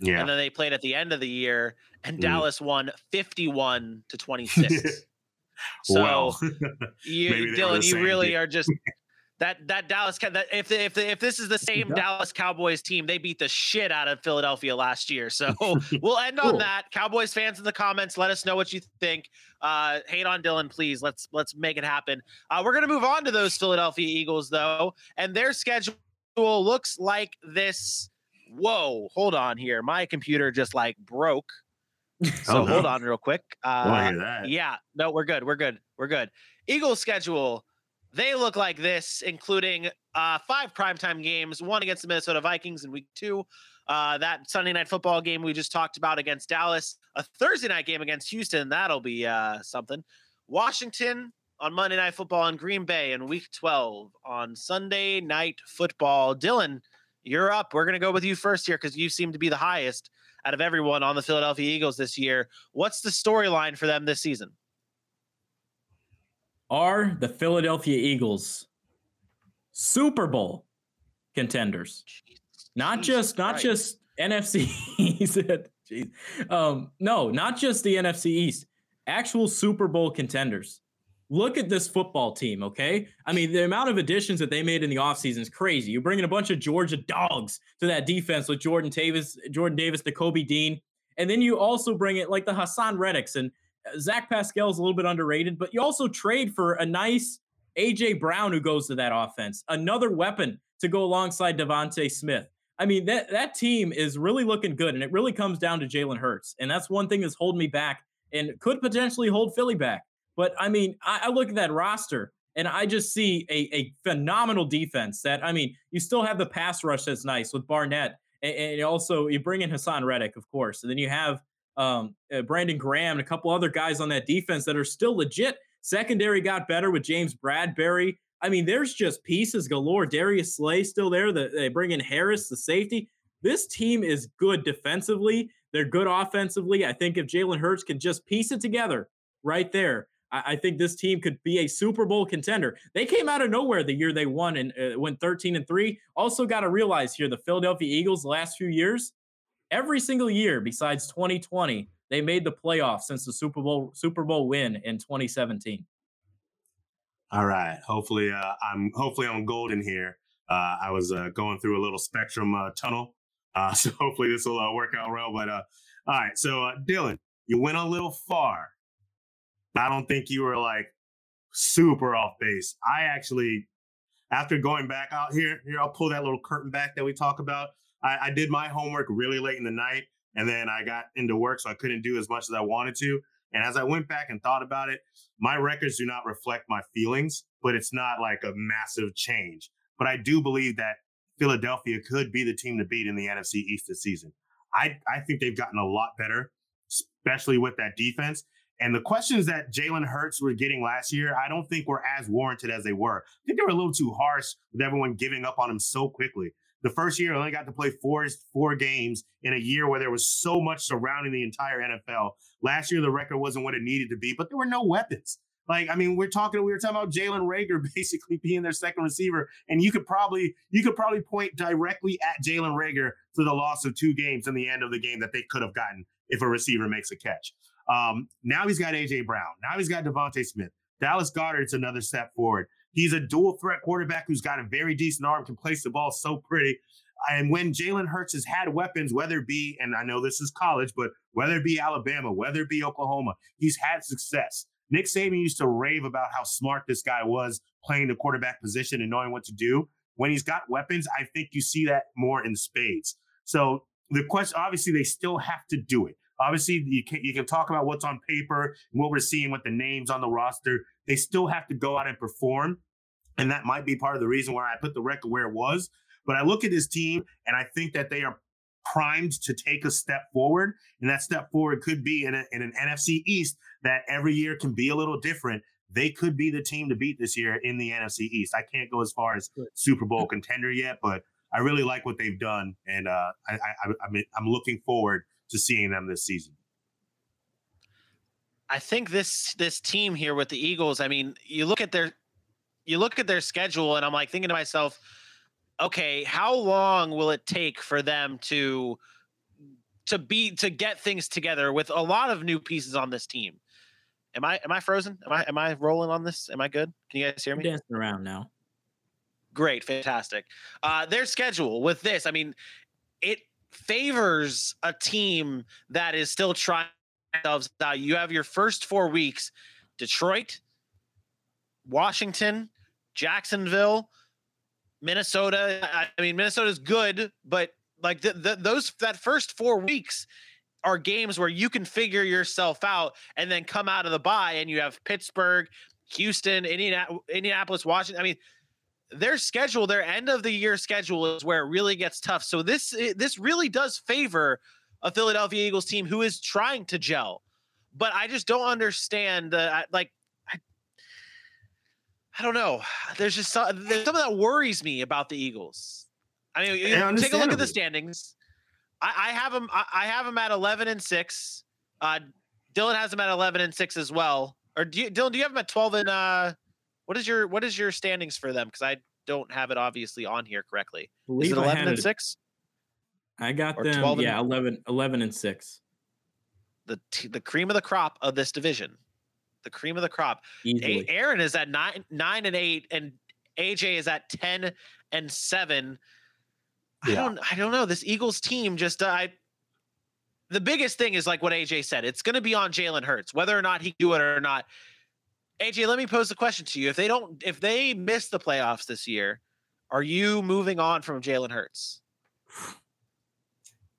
Yeah. And then they played at the end of the year and mm. Dallas won 51 to 26. so well, you, Dylan, you really team. are just that that Dallas that if if if this is the same Dallas Cowboys team, they beat the shit out of Philadelphia last year. So we'll end cool. on that. Cowboys fans in the comments, let us know what you think. Uh, hate on Dylan, please. Let's let's make it happen. Uh, we're gonna move on to those Philadelphia Eagles though, and their schedule looks like this. Whoa, hold on here. My computer just like broke. So oh, no. hold on real quick. Uh, yeah, no, we're good. We're good. We're good. Eagles schedule. They look like this, including uh, five primetime games, one against the Minnesota Vikings in week two, uh, that Sunday night football game we just talked about against Dallas, a Thursday night game against Houston. That'll be uh, something. Washington, on Monday Night Football in Green Bay in Week 12 on Sunday Night Football. Dylan, you're up. We're going to go with you first here because you seem to be the highest out of everyone on the Philadelphia Eagles this year. What's the storyline for them this season? Are the Philadelphia Eagles Super Bowl contenders? Not Jesus just, not just NFC East. um, no, not just the NFC East. Actual Super Bowl contenders look at this football team, okay? I mean, the amount of additions that they made in the offseason is crazy. You're bringing a bunch of Georgia dogs to that defense with Jordan Davis, Jordan Davis, the Kobe Dean. And then you also bring it like the Haason Reddicks and uh, Zach Pascal is a little bit underrated, but you also trade for a nice AJ Brown who goes to that offense, another weapon to go alongside DeVonta Smith. I mean, that that team is really looking good, and it really comes down to Jalen Hurts, and that's one thing that's holding me back and could potentially hold Philly back. But I mean, I, I look at that roster and I just see a, a phenomenal defense that, I mean, you still have the pass rush that's nice with Barnett. And, and also, you bring in Haason Reddick, of course. And then you have um, uh, Brandon Graham, and a couple other guys on that defense that are still legit. Secondary got better with James Bradberry. I mean, there's just pieces galore. Darius Slay still there. The, they bring in Harris, the safety. This team is good defensively. They're good offensively. I think if Jalen Hurts can just piece it together right there, I, I, think this team could be a Super Bowl contender. They came out of nowhere the year they won and uh, went 13 and three. Also, got to realize here the Philadelphia Eagles last few years, every single year besides 2020, they made the playoffs since the Super Bowl Super Bowl win in 2017. All right. Hopefully, uh, I'm hopefully I'm golden here. Uh, I was uh, going through a little spectrum uh, tunnel, uh, so hopefully this will uh, work out well. But all right, so Dylan, you went a little far. I don't think you were like super off base. I actually, after going back out here, here I'll pull that little curtain back that we talk about. I, I did my homework really late in the night, and then I got into work, so I couldn't do as much as I wanted to. And as I went back and thought about it, my records do not reflect my feelings, but it's not like a massive change. But I do believe that Philadelphia could be the team to beat in the NFC East this season. I, I think they've gotten a lot better, especially with that defense. And the questions that Jalen Hurts were getting last year, I don't think were as warranted as they were. I think they were a little too harsh with everyone giving up on him so quickly. The first year, I only got to play four four games in a year where there was so much surrounding the entire NFL. Last year, the record wasn't what it needed to be, but there were no weapons. Like, I mean, we're talking, we were talking about Jalen Reagor basically being their second receiver, and you could probably, you could probably point directly at Jalen Reagor for the loss of two games in the end of the game that they could have gotten if a receiver makes a catch. Um, now he's got AJ Brown. Now he's got DeVonta Smith. Dallas Goedert's another step forward. He's a dual threat quarterback who's got a very decent arm, can place the ball so pretty. And when Jalen Hurts has had weapons, whether it be, and I know this is college, but whether it be Alabama, whether it be Oklahoma, he's had success. Nick Saban used to rave about how smart this guy was playing the quarterback position and knowing what to do. When he's got weapons, I think you see that more in spades. So the question, obviously, they still have to do it. Obviously, you can you can talk about what's on paper and what we're seeing with the names on the roster. They still have to go out and perform, and that might be part of the reason why I put the record where it was. But I look at this team and I think that they are primed to take a step forward, and that step forward could be in, a, in an NFC East that every year can be a little different. They could be the team to beat this year in the NFC East. I can't go as far as Super Bowl contender yet, but I really like what they've done, and uh, I, I, I, I'm looking forward to seeing them this season. I think this this team here with the Eagles. I mean, you look at their you look at their schedule, and I'm like thinking to myself, okay, how long will it take for them to to be to get things together with a lot of new pieces on this team? Am I am I frozen? Am I am I rolling on this? Am I good? Can you guys hear me? I'm dancing around now. Great, fantastic. Uh, their schedule with this, I mean, it favors a team that is still trying themselves out. You have your first four weeks: Detroit, Washington, Jacksonville, Minnesota. I mean, Minnesota's good, but like the, the, those that first four weeks are games where you can figure yourself out and then come out of the bye and you have Pittsburgh, Houston, Indianapolis, Washington. I mean, their schedule, their end of the year schedule is where it really gets tough. So this this really does favor a Philadelphia Eagles team who is trying to gel. But I just don't understand uh, like I, I don't know. There's just some, there's something that worries me about the Eagles. I mean, you take a look at the standings. I, I have them. I, I, have them at 11 and six. Uh, Dylan has them at 11 and six as well. Or do you, Dylan? Do you have them at 12 and uh? What is your what is your standings for them? Because I don't have it obviously on here correctly. Is it eleven and six? I got or them. 12 yeah, 11, 11 and six. The t- the cream of the crop of this division, the cream of the crop. A- Aaron is at nine nine and eight, and AJ is at ten and seven. Yeah. I don't I don't know. This Eagles team just uh, I. The biggest thing is like what AJ said. It's going to be on Jalen Hurts, whether or not he do it or not. AJ, let me pose the question to you: If they don't, if they miss the playoffs this year, are you moving on from Jalen Hurts?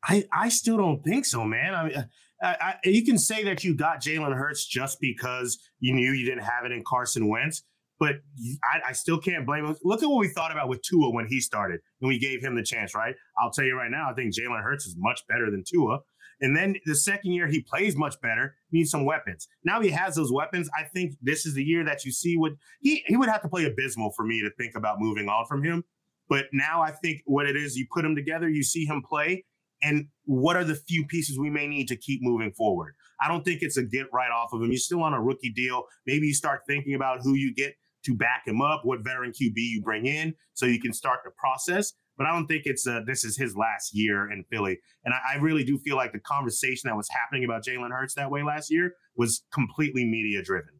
I I still don't think so, man. I mean, uh, I, I, you can say that you got Jalen Hurts just because you knew you didn't have it in Carson Wentz, but I, I still can't blame him. Look at what we thought about with Tua when he started and we gave him the chance, right? I'll tell you right now, I think Jalen Hurts is much better than Tua. And then the second year he plays much better, needs some weapons. Now he has those weapons. I think this is the year that you see what he he would have to play abysmal for me to think about moving on from him. But now I think what it is, you put him together, you see him play, and what are the few pieces we may need to keep moving forward? I don't think it's a get right off of him. You're still on a rookie deal. Maybe you start thinking about who you get to back him up, what veteran QB you bring in, so you can start the process. But I don't think it's uh, this is his last year in Philly, and I, I really do feel like the conversation that was happening about Jalen Hurts that way last year was completely media driven.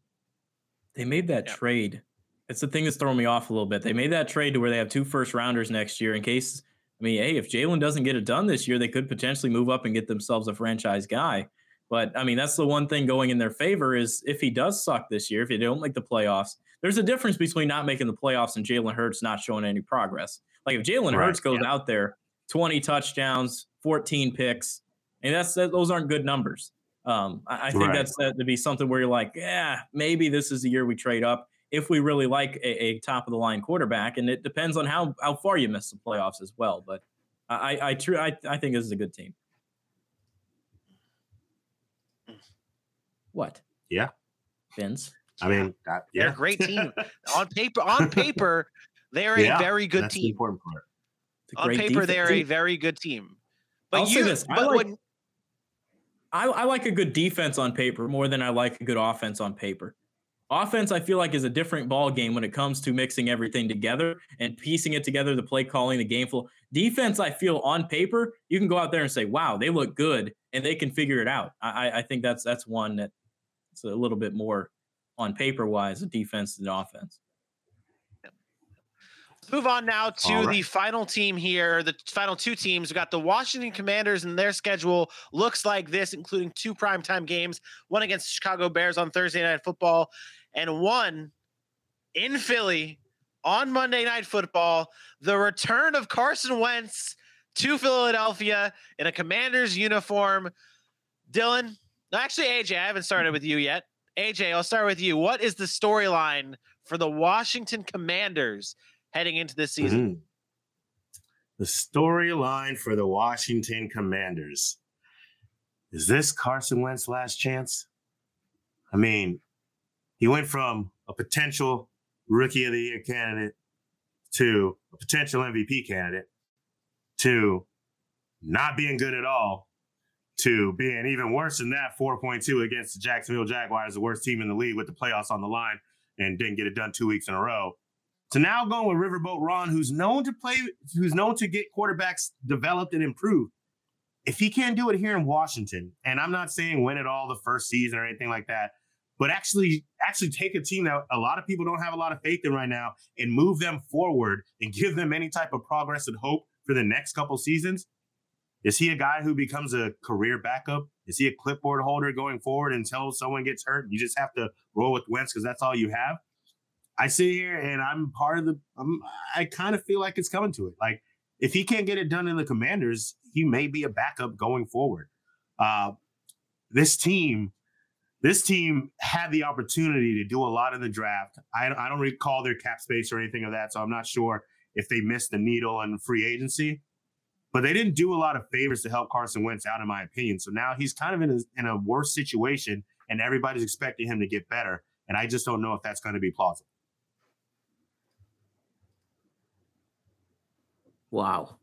They made that yeah. trade. It's the thing that's throwing me off a little bit. They made that trade to where they have two first rounders next year in case. I mean, hey, if Jalen doesn't get it done this year, they could potentially move up and get themselves a franchise guy. But I mean, that's the one thing going in their favor is if he does suck this year, if they don't make the playoffs, there's a difference between not making the playoffs and Jalen Hurts not showing any progress. Like if Jalen right. Hurts goes yeah. out there, 20 touchdowns, 14 picks, and that's that, those aren't good numbers. Um, I, I think right. that's uh, to be something where you're like, yeah, maybe this is the year we trade up if we really like a, a top of the line quarterback, and it depends on how how far you miss the playoffs as well. But I I true I, I think this is a good team. What? Yeah, Vince. I mean, that, yeah. they're a great team on paper. On paper, they're a yeah, very good that's team. The important part. On paper, defense. they're a very good team. But I'll you, this. But I like, when, I, I like a good defense on paper more than I like a good offense on paper. Offense, I feel like, is a different ball game when it comes to mixing everything together and piecing it together, the play calling, the game flow. Defense, I feel on paper, you can go out there and say, "Wow, they look good," and they can figure it out. I, I think that's that's one that it's a little bit more on paper wise, a defense and offense. Move on now to right. the final team here, the final two teams. We got the Washington Commanders, and their schedule looks like this, including two primetime games one against the Chicago Bears on Thursday Night Football, and one in Philly on Monday Night Football. The return of Carson Wentz to Philadelphia in a Commanders uniform. Dylan, actually, AJ, I haven't started with you yet. AJ, I'll start with you. What is the storyline for the Washington Commanders heading into this season? Mm-hmm. The storyline for the Washington Commanders is this Carson Wentz last chance? I mean, he went from a potential rookie of the year candidate to a potential MVP candidate to not being good at all to being even worse than that 4.2 against the Jacksonville Jaguars, the worst team in the league with the playoffs on the line and didn't get it done two weeks in a row. To now going with Riverboat Ron, who's known to play, who's known to get quarterbacks developed and improved. If he can't do it here in Washington, and I'm not saying win it all the first season or anything like that, but actually actually take a team that a lot of people don't have a lot of faith in right now and move them forward and give them any type of progress and hope for the next couple seasons. Is he a guy who becomes a career backup? Is he a clipboard holder going forward until someone gets hurt? You just have to roll with Wentz because that's all you have. I sit here and I'm part of the. I'm, I kind of feel like it's coming to it. Like if he can't get it done in the Commanders, he may be a backup going forward. Uh, this team this team had the opportunity to do a lot in the draft. I, I don't recall their cap space or anything of that, so I'm not sure if they missed the needle in free agency. But they didn't do a lot of favors to help Carson Wentz out, in my opinion. So now he's kind of in a, in a worse situation, and everybody's expecting him to get better. And I just don't know if that's going to be plausible. Wow.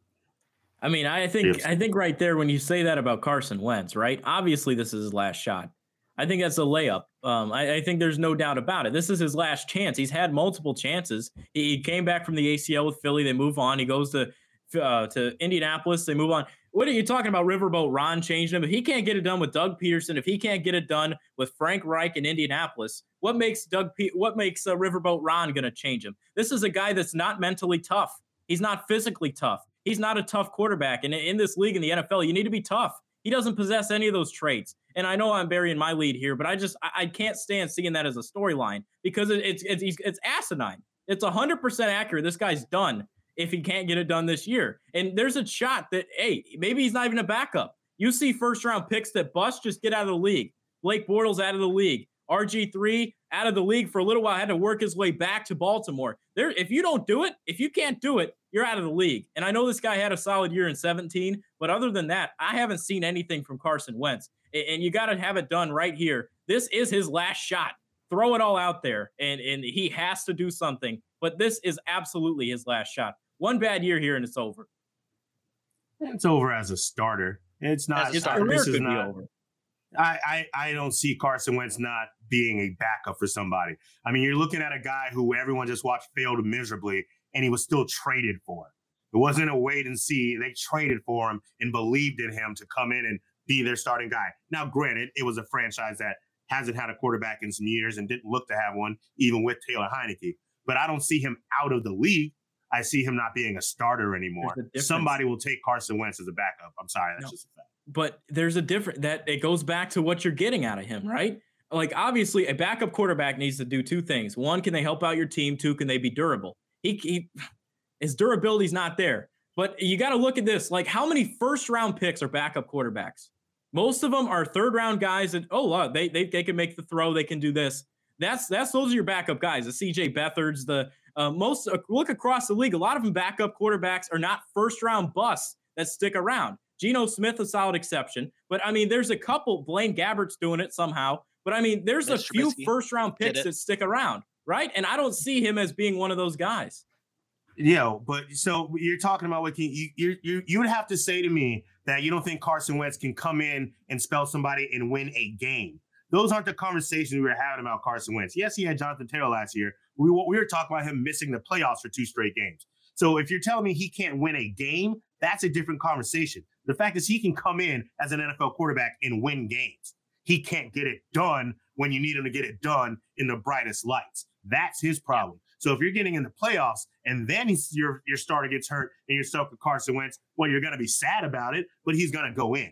I mean, I think I think right there when you say that about Carson Wentz, right? Obviously, this is his last shot. I think that's a layup. Um, I, I, think there's no doubt about it. This is his last chance. He's had multiple chances. He, he came back from the ACL with Philly. They move on. He goes to uh, to Indianapolis. They move on. What are you talking about? Riverboat Ron changing him. If he can't get it done with Doug Pederson, if he can't get it done with Frank Reich in Indianapolis, what makes Doug? P- what makes uh, Riverboat Ron going to change him? This is a guy that's not mentally tough. He's not physically tough. He's not a tough quarterback. And in this league in the NFL, you need to be tough. He doesn't possess any of those traits. And I know I'm burying my lead here, but I just I, I can't stand seeing that as a storyline because it, it's it's it's asinine. It's 100% accurate. This guy's done if he can't get it done this year. And there's a shot that hey, maybe he's not even a backup. You see first round picks that bust, just get out of the league. Blake Bortles out of the league. RG3, out of the league for a little while, had to work his way back to Baltimore. There, if you don't do it, if you can't do it, you're out of the league. And I know this guy had a solid year in 17, but other than that, I haven't seen anything from Carson Wentz. And you got to have it done right here. This is his last shot. Throw it all out there, and and he has to do something. But this is absolutely his last shot. One bad year here, and it's over. It's over as a starter. It's not. His sorry, career this is could be not. over. I, I I don't see Carson Wentz not being a backup for somebody. I mean, you're looking at a guy who everyone just watched failed miserably, and he was still traded for. It wasn't a wait and see. They traded for him and believed in him to come in and be their starting guy. Now, granted, it was a franchise that hasn't had a quarterback in some years and didn't look to have one, even with Taylor Heinicke. But I don't see him out of the league. I see him not being a starter anymore. A. Somebody will take Carson Wentz as a backup. I'm sorry, that's No. just a fact. but there's a different that it goes back to what you're getting out of him, right? Like obviously, a backup quarterback needs to do two things: one, can they help out your team? Two, can they be durable? He, he his durability's not there. But you got to look at this: like how many first round picks are backup quarterbacks? Most of them are third round guys that oh, wow, they they they can make the throw, they can do this. That's that's those are your backup guys. The C.J. Beathards, the uh, most uh, look across the league. A lot of them backup quarterbacks are not first round busts that stick around. Geno Smith, a solid exception, but I mean, there's a couple. Blaine Gabbert's doing it somehow, but I mean, there's a few Trubisky first round picks that stick around, right? And I don't see him as being one of those guys. Yo, but so you're talking about what can you you you you would have to say to me that you don't think Carson Wentz can come in and spell somebody and win a game. Those aren't the conversations we were having about Carson Wentz. Yes, he had Jonathan Taylor last year. We were- we were talking about him missing the playoffs for two straight games. So if you're telling me he can't win a game, that's a different conversation. The fact is he can come in as an NFL quarterback and win games. He can't get it done when you need him to get it done in the brightest lights. That's his problem. So if you're getting in the playoffs and then your your starter gets hurt and you're stuck with Carson Wentz, well, you're going to be sad about it, but he's going to go in.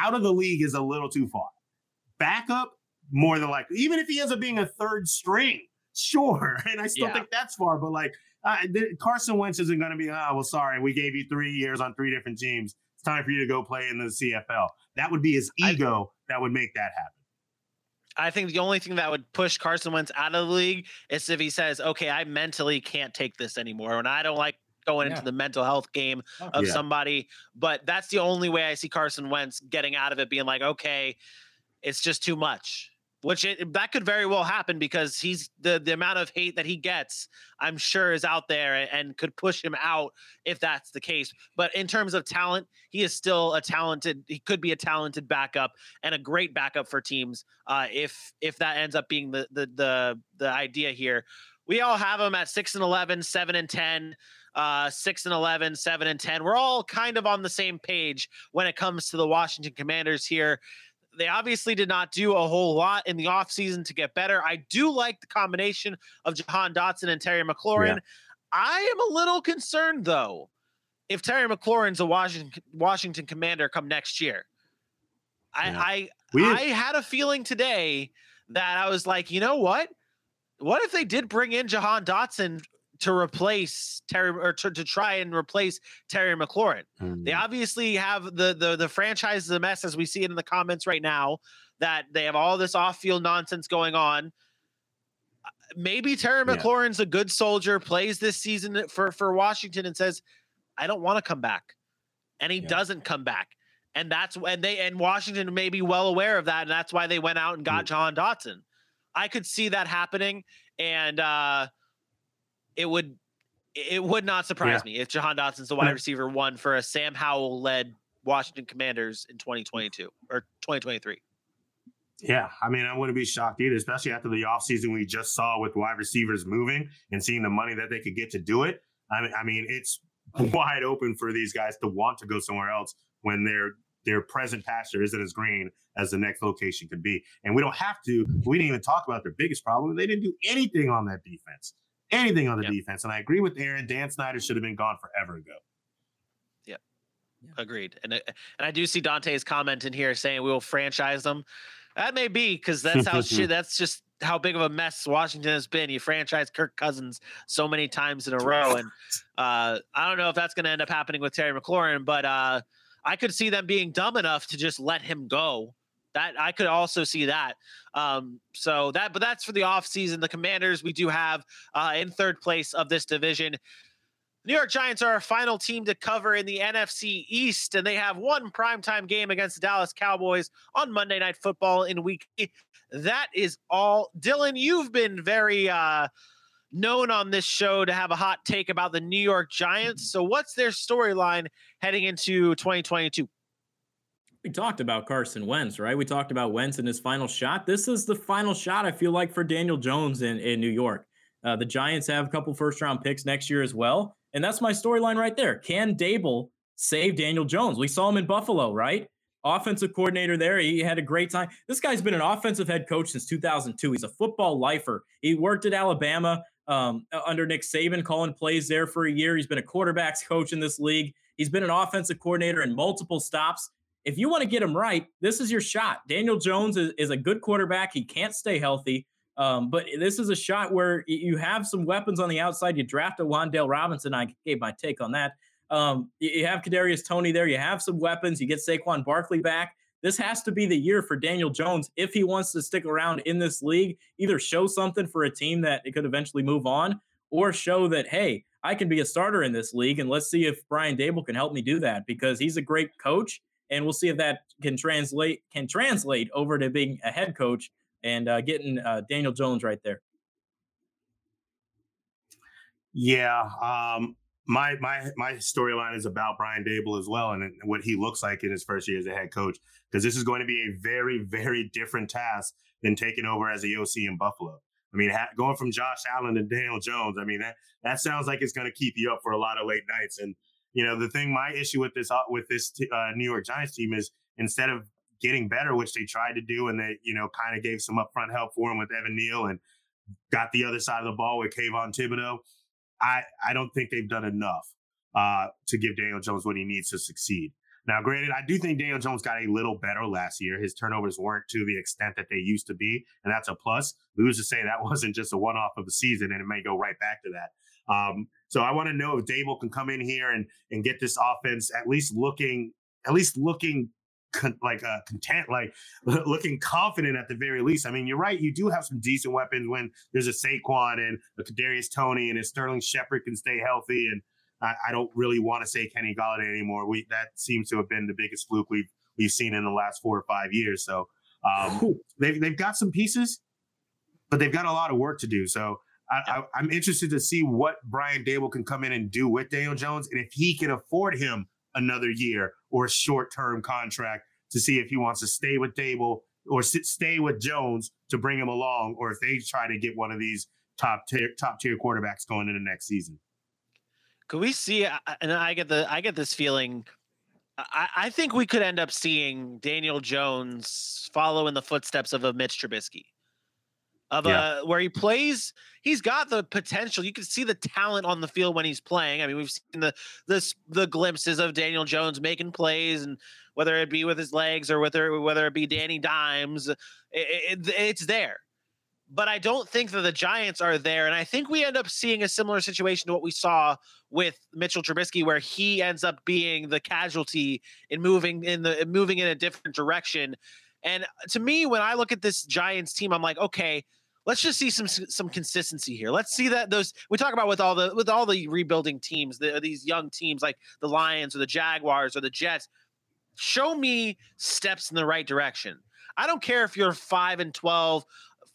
Out of the league is a little too far. Backup, more than likely. Even if he ends up being a third string, sure. And I still Yeah. think that's far, but like uh, th- Carson Wentz isn't going to be, ah, well, sorry, we gave you three years on three different teams. It's time for you to go play in the CFL. That would be his I- ego that would make that happen. I think the only thing that would push Carson Wentz out of the league is if he says, "Okay, I mentally can't take this anymore," and I don't like going Yeah. into the mental health game of Yeah. somebody. But that's the only way I see Carson Wentz getting out of it, being like, "Okay, it's just too much." Which it, that could very well happen because he's the the amount of hate that he gets, I'm sure, is out there and, could push him out if that's the case. But in terms of talent, he is still a talented. He could be a talented backup and a great backup for teams uh, if if that ends up being the the the the idea here. We all have him at six and 11, 7 and 10, uh, 6 and 11, 7 and 10. We're all kind of on the same page when it comes to the Washington Commanders here. They obviously did not do a whole lot in the offseason to get better. I do like the combination of Jahan Dotson and Terry McLaurin. I am a little concerned though if Terry McLaurin's a Washington Washington commander come next year. I Yeah. I We I had a feeling today that I was like, you know what? What if they did bring in Jahan Dotson to replace Terry or to, to try and replace Terry McLaurin? They obviously have the the the franchise is a mess as we see it in the comments right now. That they have all this off-field nonsense going on. Uh, Maybe Terry Yeah. McLaurin's a good soldier, plays this season for for Washington, and says, "I don't want to come back," and he Yeah. doesn't come back. And that's when they and Washington may be well aware of that, and that's why they went out and got Jahan Dotson. I could see that happening, and uh, it would it would not surprise me if Jahan Dotson's the wide hmm. receiver one for a Sam Howell led Washington Commanders in 2022 or 2023. Yeah, I mean, I wouldn't be shocked either, especially after the offseason we just saw with wide receivers moving and seeing the money that they could get to do it. I mean, I mean, it's wide open for these guys to want to go somewhere else when their their present pasture isn't as green as the next location could be. And we don't have to. We didn't even talk about their biggest problem. They didn't do anything on that defense, anything on the Yep. defense. And I agree with Aaron. Dan Snyder should have been gone forever ago. Yeah. Agreed. And and I do see Dante's comment in here saying we will franchise them. That may be because that's how shit. That's just how big of a mess Washington has been. You franchise Kirk Cousins so many times in a row, and uh, I don't know if that's going to end up happening with Terry McLaurin, but uh, I could see them being dumb enough to just let him go That I could also see that. Um, so that, but that's for the offseason. The Commanders we do have uh, in third place of this division. New York Giants are our final team to cover in the NFC East, and they have one primetime game against the Dallas Cowboys on Monday Night Football in Week. Eight. That is all. Dylan, you've been very uh, known on this show to have a hot take about the New York Giants. So, what's their storyline heading into 2022? We talked about Carson Wentz, right? We talked about Wentz in his final shot. This is the final shot, I feel like, for Daniel Jones in, in New York. Uh, the Giants have a couple first round picks next year as well. And that's my storyline right there. Can Daboll save Daniel Jones? We saw him in Buffalo, right? Offensive coordinator there. He had a great time. This guy's been an offensive head coach since 2002. He's a football lifer. He worked at Alabama um, under Nick Saban, calling plays there for a year. He's been a quarterbacks coach in this league. He's been an offensive coordinator in multiple stops if you want to get him right, this is your shot. Daniel Jones is, is a good quarterback. He can't stay healthy. Um, but this is a shot where you have some weapons on the outside. You draft a Wan'Dale Robinson. I gave my take on that. Um, you have Kadarius Toney there. You have some weapons. You get Saquon Barkley back. This has to be the year for Daniel Jones if he wants to stick around in this league. Either show something for a team that it could eventually move on, or show that hey, I can be a starter in this league. And let's see if Brian Daboll can help me do that because he's a great coach and we'll see if that can translate can translate over to being a head coach and uh, getting uh, Daniel Jones right there. Yeah, um, my my my storyline is about Brian Daboll as well, and what he looks like in his first year as a head coach, because this is going to be a very very different task than taking over as a OC in Buffalo. I mean, ha- going from Josh Allen to Daniel Jones, I mean that that sounds like it's going to keep you up for a lot of late nights, and you know, the thing, my issue with this uh, with this uh, New York Giants team is instead of getting better, which they tried to do, and they you know kind of gave some upfront help for him with Evan Neal and got the other side of the ball with Kayvon Thibodeaux. I I don't think they've done enough uh, to give Daniel Jones what he needs to succeed. Now, granted, I do think Daniel Jones got a little better last year. His turnovers weren't to the extent that they used to be, and that's a plus. We Who's to say that wasn't just a one-off of the season, and it may go right back to that. Um, so I want to know if Daboll can come in here and and get this offense at least looking at least looking con- like uh, content, like looking confident at the very least. I mean, you're right. You do have some decent weapons when there's a Saquon and a Kadarius Toney and a Sterling Shepard can stay healthy. And I, I don't really want to say Kenny Golladay anymore. We that seems to have been the biggest fluke we've we've seen in the last four or five years. So um, they've they've got some pieces, but they've got a lot of work to do. So I, am interested to see what Brian Daboll can come in and do with Daniel Jones, and if he can afford him another year or a short-term contract to see if he wants to stay with Daboll or sit, stay with Jones to bring him along, or if they try to get one of these top tier top tier quarterbacks going into next season. Could we see? And I get the I get this feeling. I, I think we could end up seeing Daniel Jones follow in the footsteps of a Mitch Trubisky of yeah. uh, where he plays. He's got the potential. You can see the talent on the field when he's playing. I mean, we've seen the this the glimpses of Daniel Jones making plays, and whether it be with his legs or whether whether it be Danny Dimes, it, it, it's there. But I don't think that the Giants are there, and I think we end up seeing a similar situation to what we saw with Mitchell Trubisky, where he ends up being the casualty in moving in the moving in a different direction. And to me, when I look at this Giants team, I'm like, okay, let's just see some some consistency here. Let's see that those we talk about with all the with all the rebuilding teams, the, these young teams like the Lions or the Jaguars or the Jets. Show me steps in the right direction. I don't care if you're 5 and 12,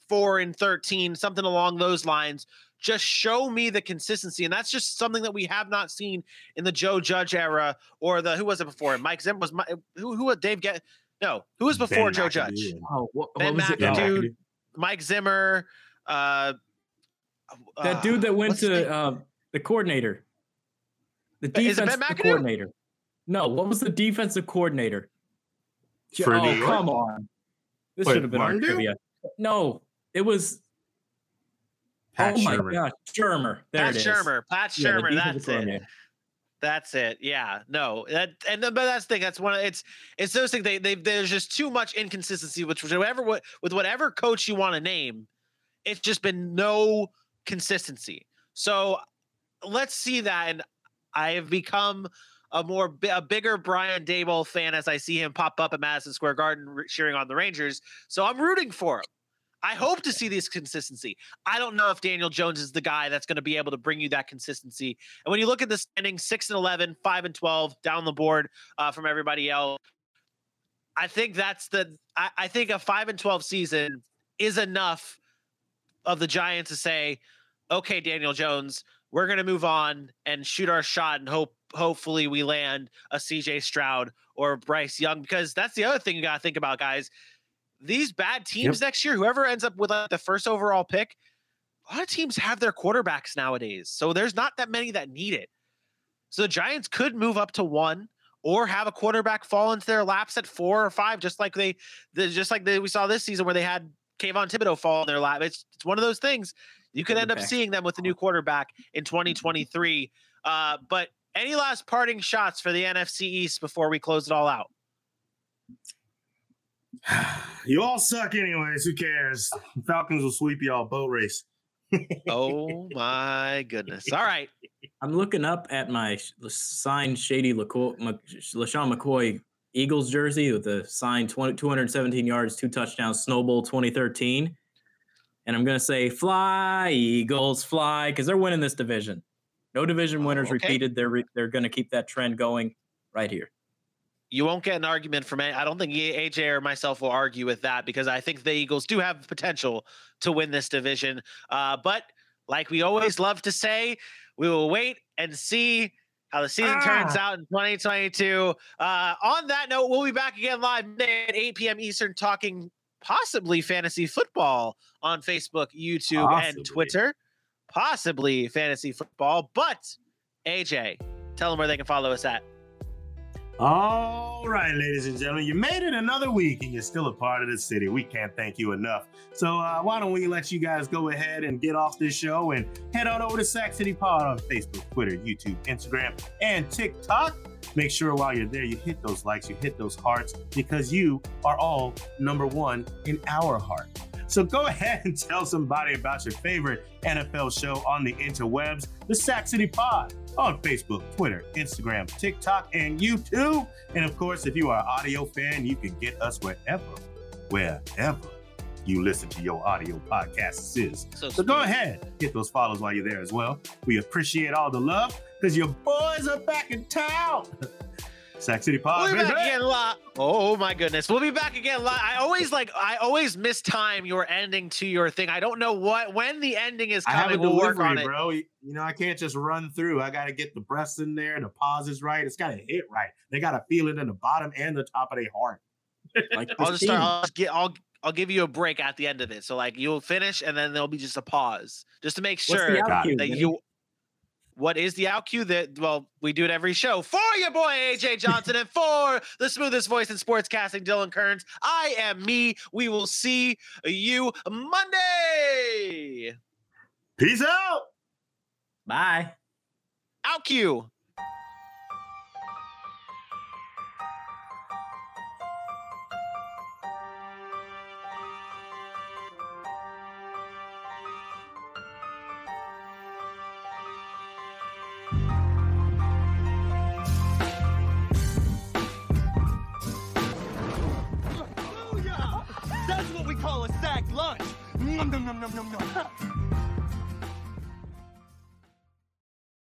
4 and 13, something along those lines. Just show me the consistency. And that's just something that we have not seen in the Joe Judge era or the who was it before? Mike Zim was my, who who Dave get no, who was before ben Joe McAdoo. Judge? Oh, what, ben what McAdoo, Mike Zimmer. Uh, that dude that went to uh, the coordinator, the defensive coordinator. No, what was the defensive coordinator? For oh, come on! This should have been our trivia. No, it was. Pat oh Shurmur. my gosh, Shurmur. There Pat it is. Shurmur. Pat Shurmur. Yeah, that's it. That's it. Yeah. No. That and but that's the thing. That's one. Of, it's it's those things. They they there's just too much inconsistency. with whatever what with whatever coach you want to name, it's just been no consistency. So let's see that. And I have become a more a bigger Brian Daboll fan as I see him pop up at Madison Square Garden cheering on the Rangers. So I'm rooting for him. I hope to see this consistency. I don't know if Daniel Jones is the guy that's going to be able to bring you that consistency. And when you look at the standings, six and 11, five and 12 down the board uh, from everybody else, I think that's the, I, I think a five and 12 season is enough of the Giants to say, okay, Daniel Jones, we're going to move on and shoot our shot and hope, hopefully we land a CJ Stroud or Bryce Young, because that's the other thing you got to think about, guys these bad teams yep. next year, whoever ends up with like the first overall pick, a lot of teams have their quarterbacks nowadays. So there's not that many that need it. So the Giants could move up to one or have a quarterback fall into their laps at four or five, just like they, just like they, we saw this season where they had Kayvon Thibodeaux fall in their lap. It's, it's one of those things. You could end up seeing them with a new quarterback in 2023. Uh, but any last parting shots for the NFC East before we close it all out? you all suck anyways. Who cares? Falcons will sweep y'all boat race. oh my goodness. All right. I'm looking up at my signed Shady LaCoy, LeSean McCoy Eagles jersey with the signed 20, 217 yards, two touchdowns, Snow Bowl 2013. And I'm going to say, fly, Eagles, fly, because they're winning this division. No division oh, winners oh, okay. repeated. They're, re- they're going to keep that trend going right here you won't get an argument from. I don't think AJ or myself will argue with that because I think the Eagles do have potential to win this division. Uh, but like we always love to say, we will wait and see how the season ah. turns out in 2022. Uh, on that note, we'll be back again live Monday at 8 p.m. Eastern talking possibly fantasy football on Facebook, YouTube, possibly. and Twitter. Possibly fantasy football. But AJ, tell them where they can follow us at. All right, ladies and gentlemen, you made it another week and you're still a part of the city. We can't thank you enough. So, uh, why don't we let you guys go ahead and get off this show and head on over to Sack City Pod on Facebook, Twitter, YouTube, Instagram, and TikTok. Make sure while you're there, you hit those likes, you hit those hearts, because you are all number one in our heart. So go ahead and tell somebody about your favorite NFL show on the interwebs, the Sack City Pod on Facebook, Twitter, Instagram, TikTok, and YouTube. And of course, if you are an audio fan, you can get us wherever, wherever you listen to your audio podcasts is. So, so go ahead, hit those follows while you're there as well. We appreciate all the love because your boys are back in town. Sack City Pod. We'll be back again live. Oh my goodness. We'll be back again live. I always like I always mistime your ending to your thing. I don't know what when the ending is coming. I have a we'll delivery, work on it. bro. You know, I can't just run through. I gotta get the breaths in there, the pauses right. It's gotta hit right. They gotta feel it in the bottom and the top of their heart. Like I'll just start I'll just get I'll I'll give you a break at the end of it. So like you'll finish and then there'll be just a pause. Just to make sure that you what is the out cue that well we do it every show for your boy aj johnson and for the smoothest voice in sportscasting dylan kearns. I am me. We will see you monday. Peace out. Bye. Out cue 냠냠냠냠냠냠.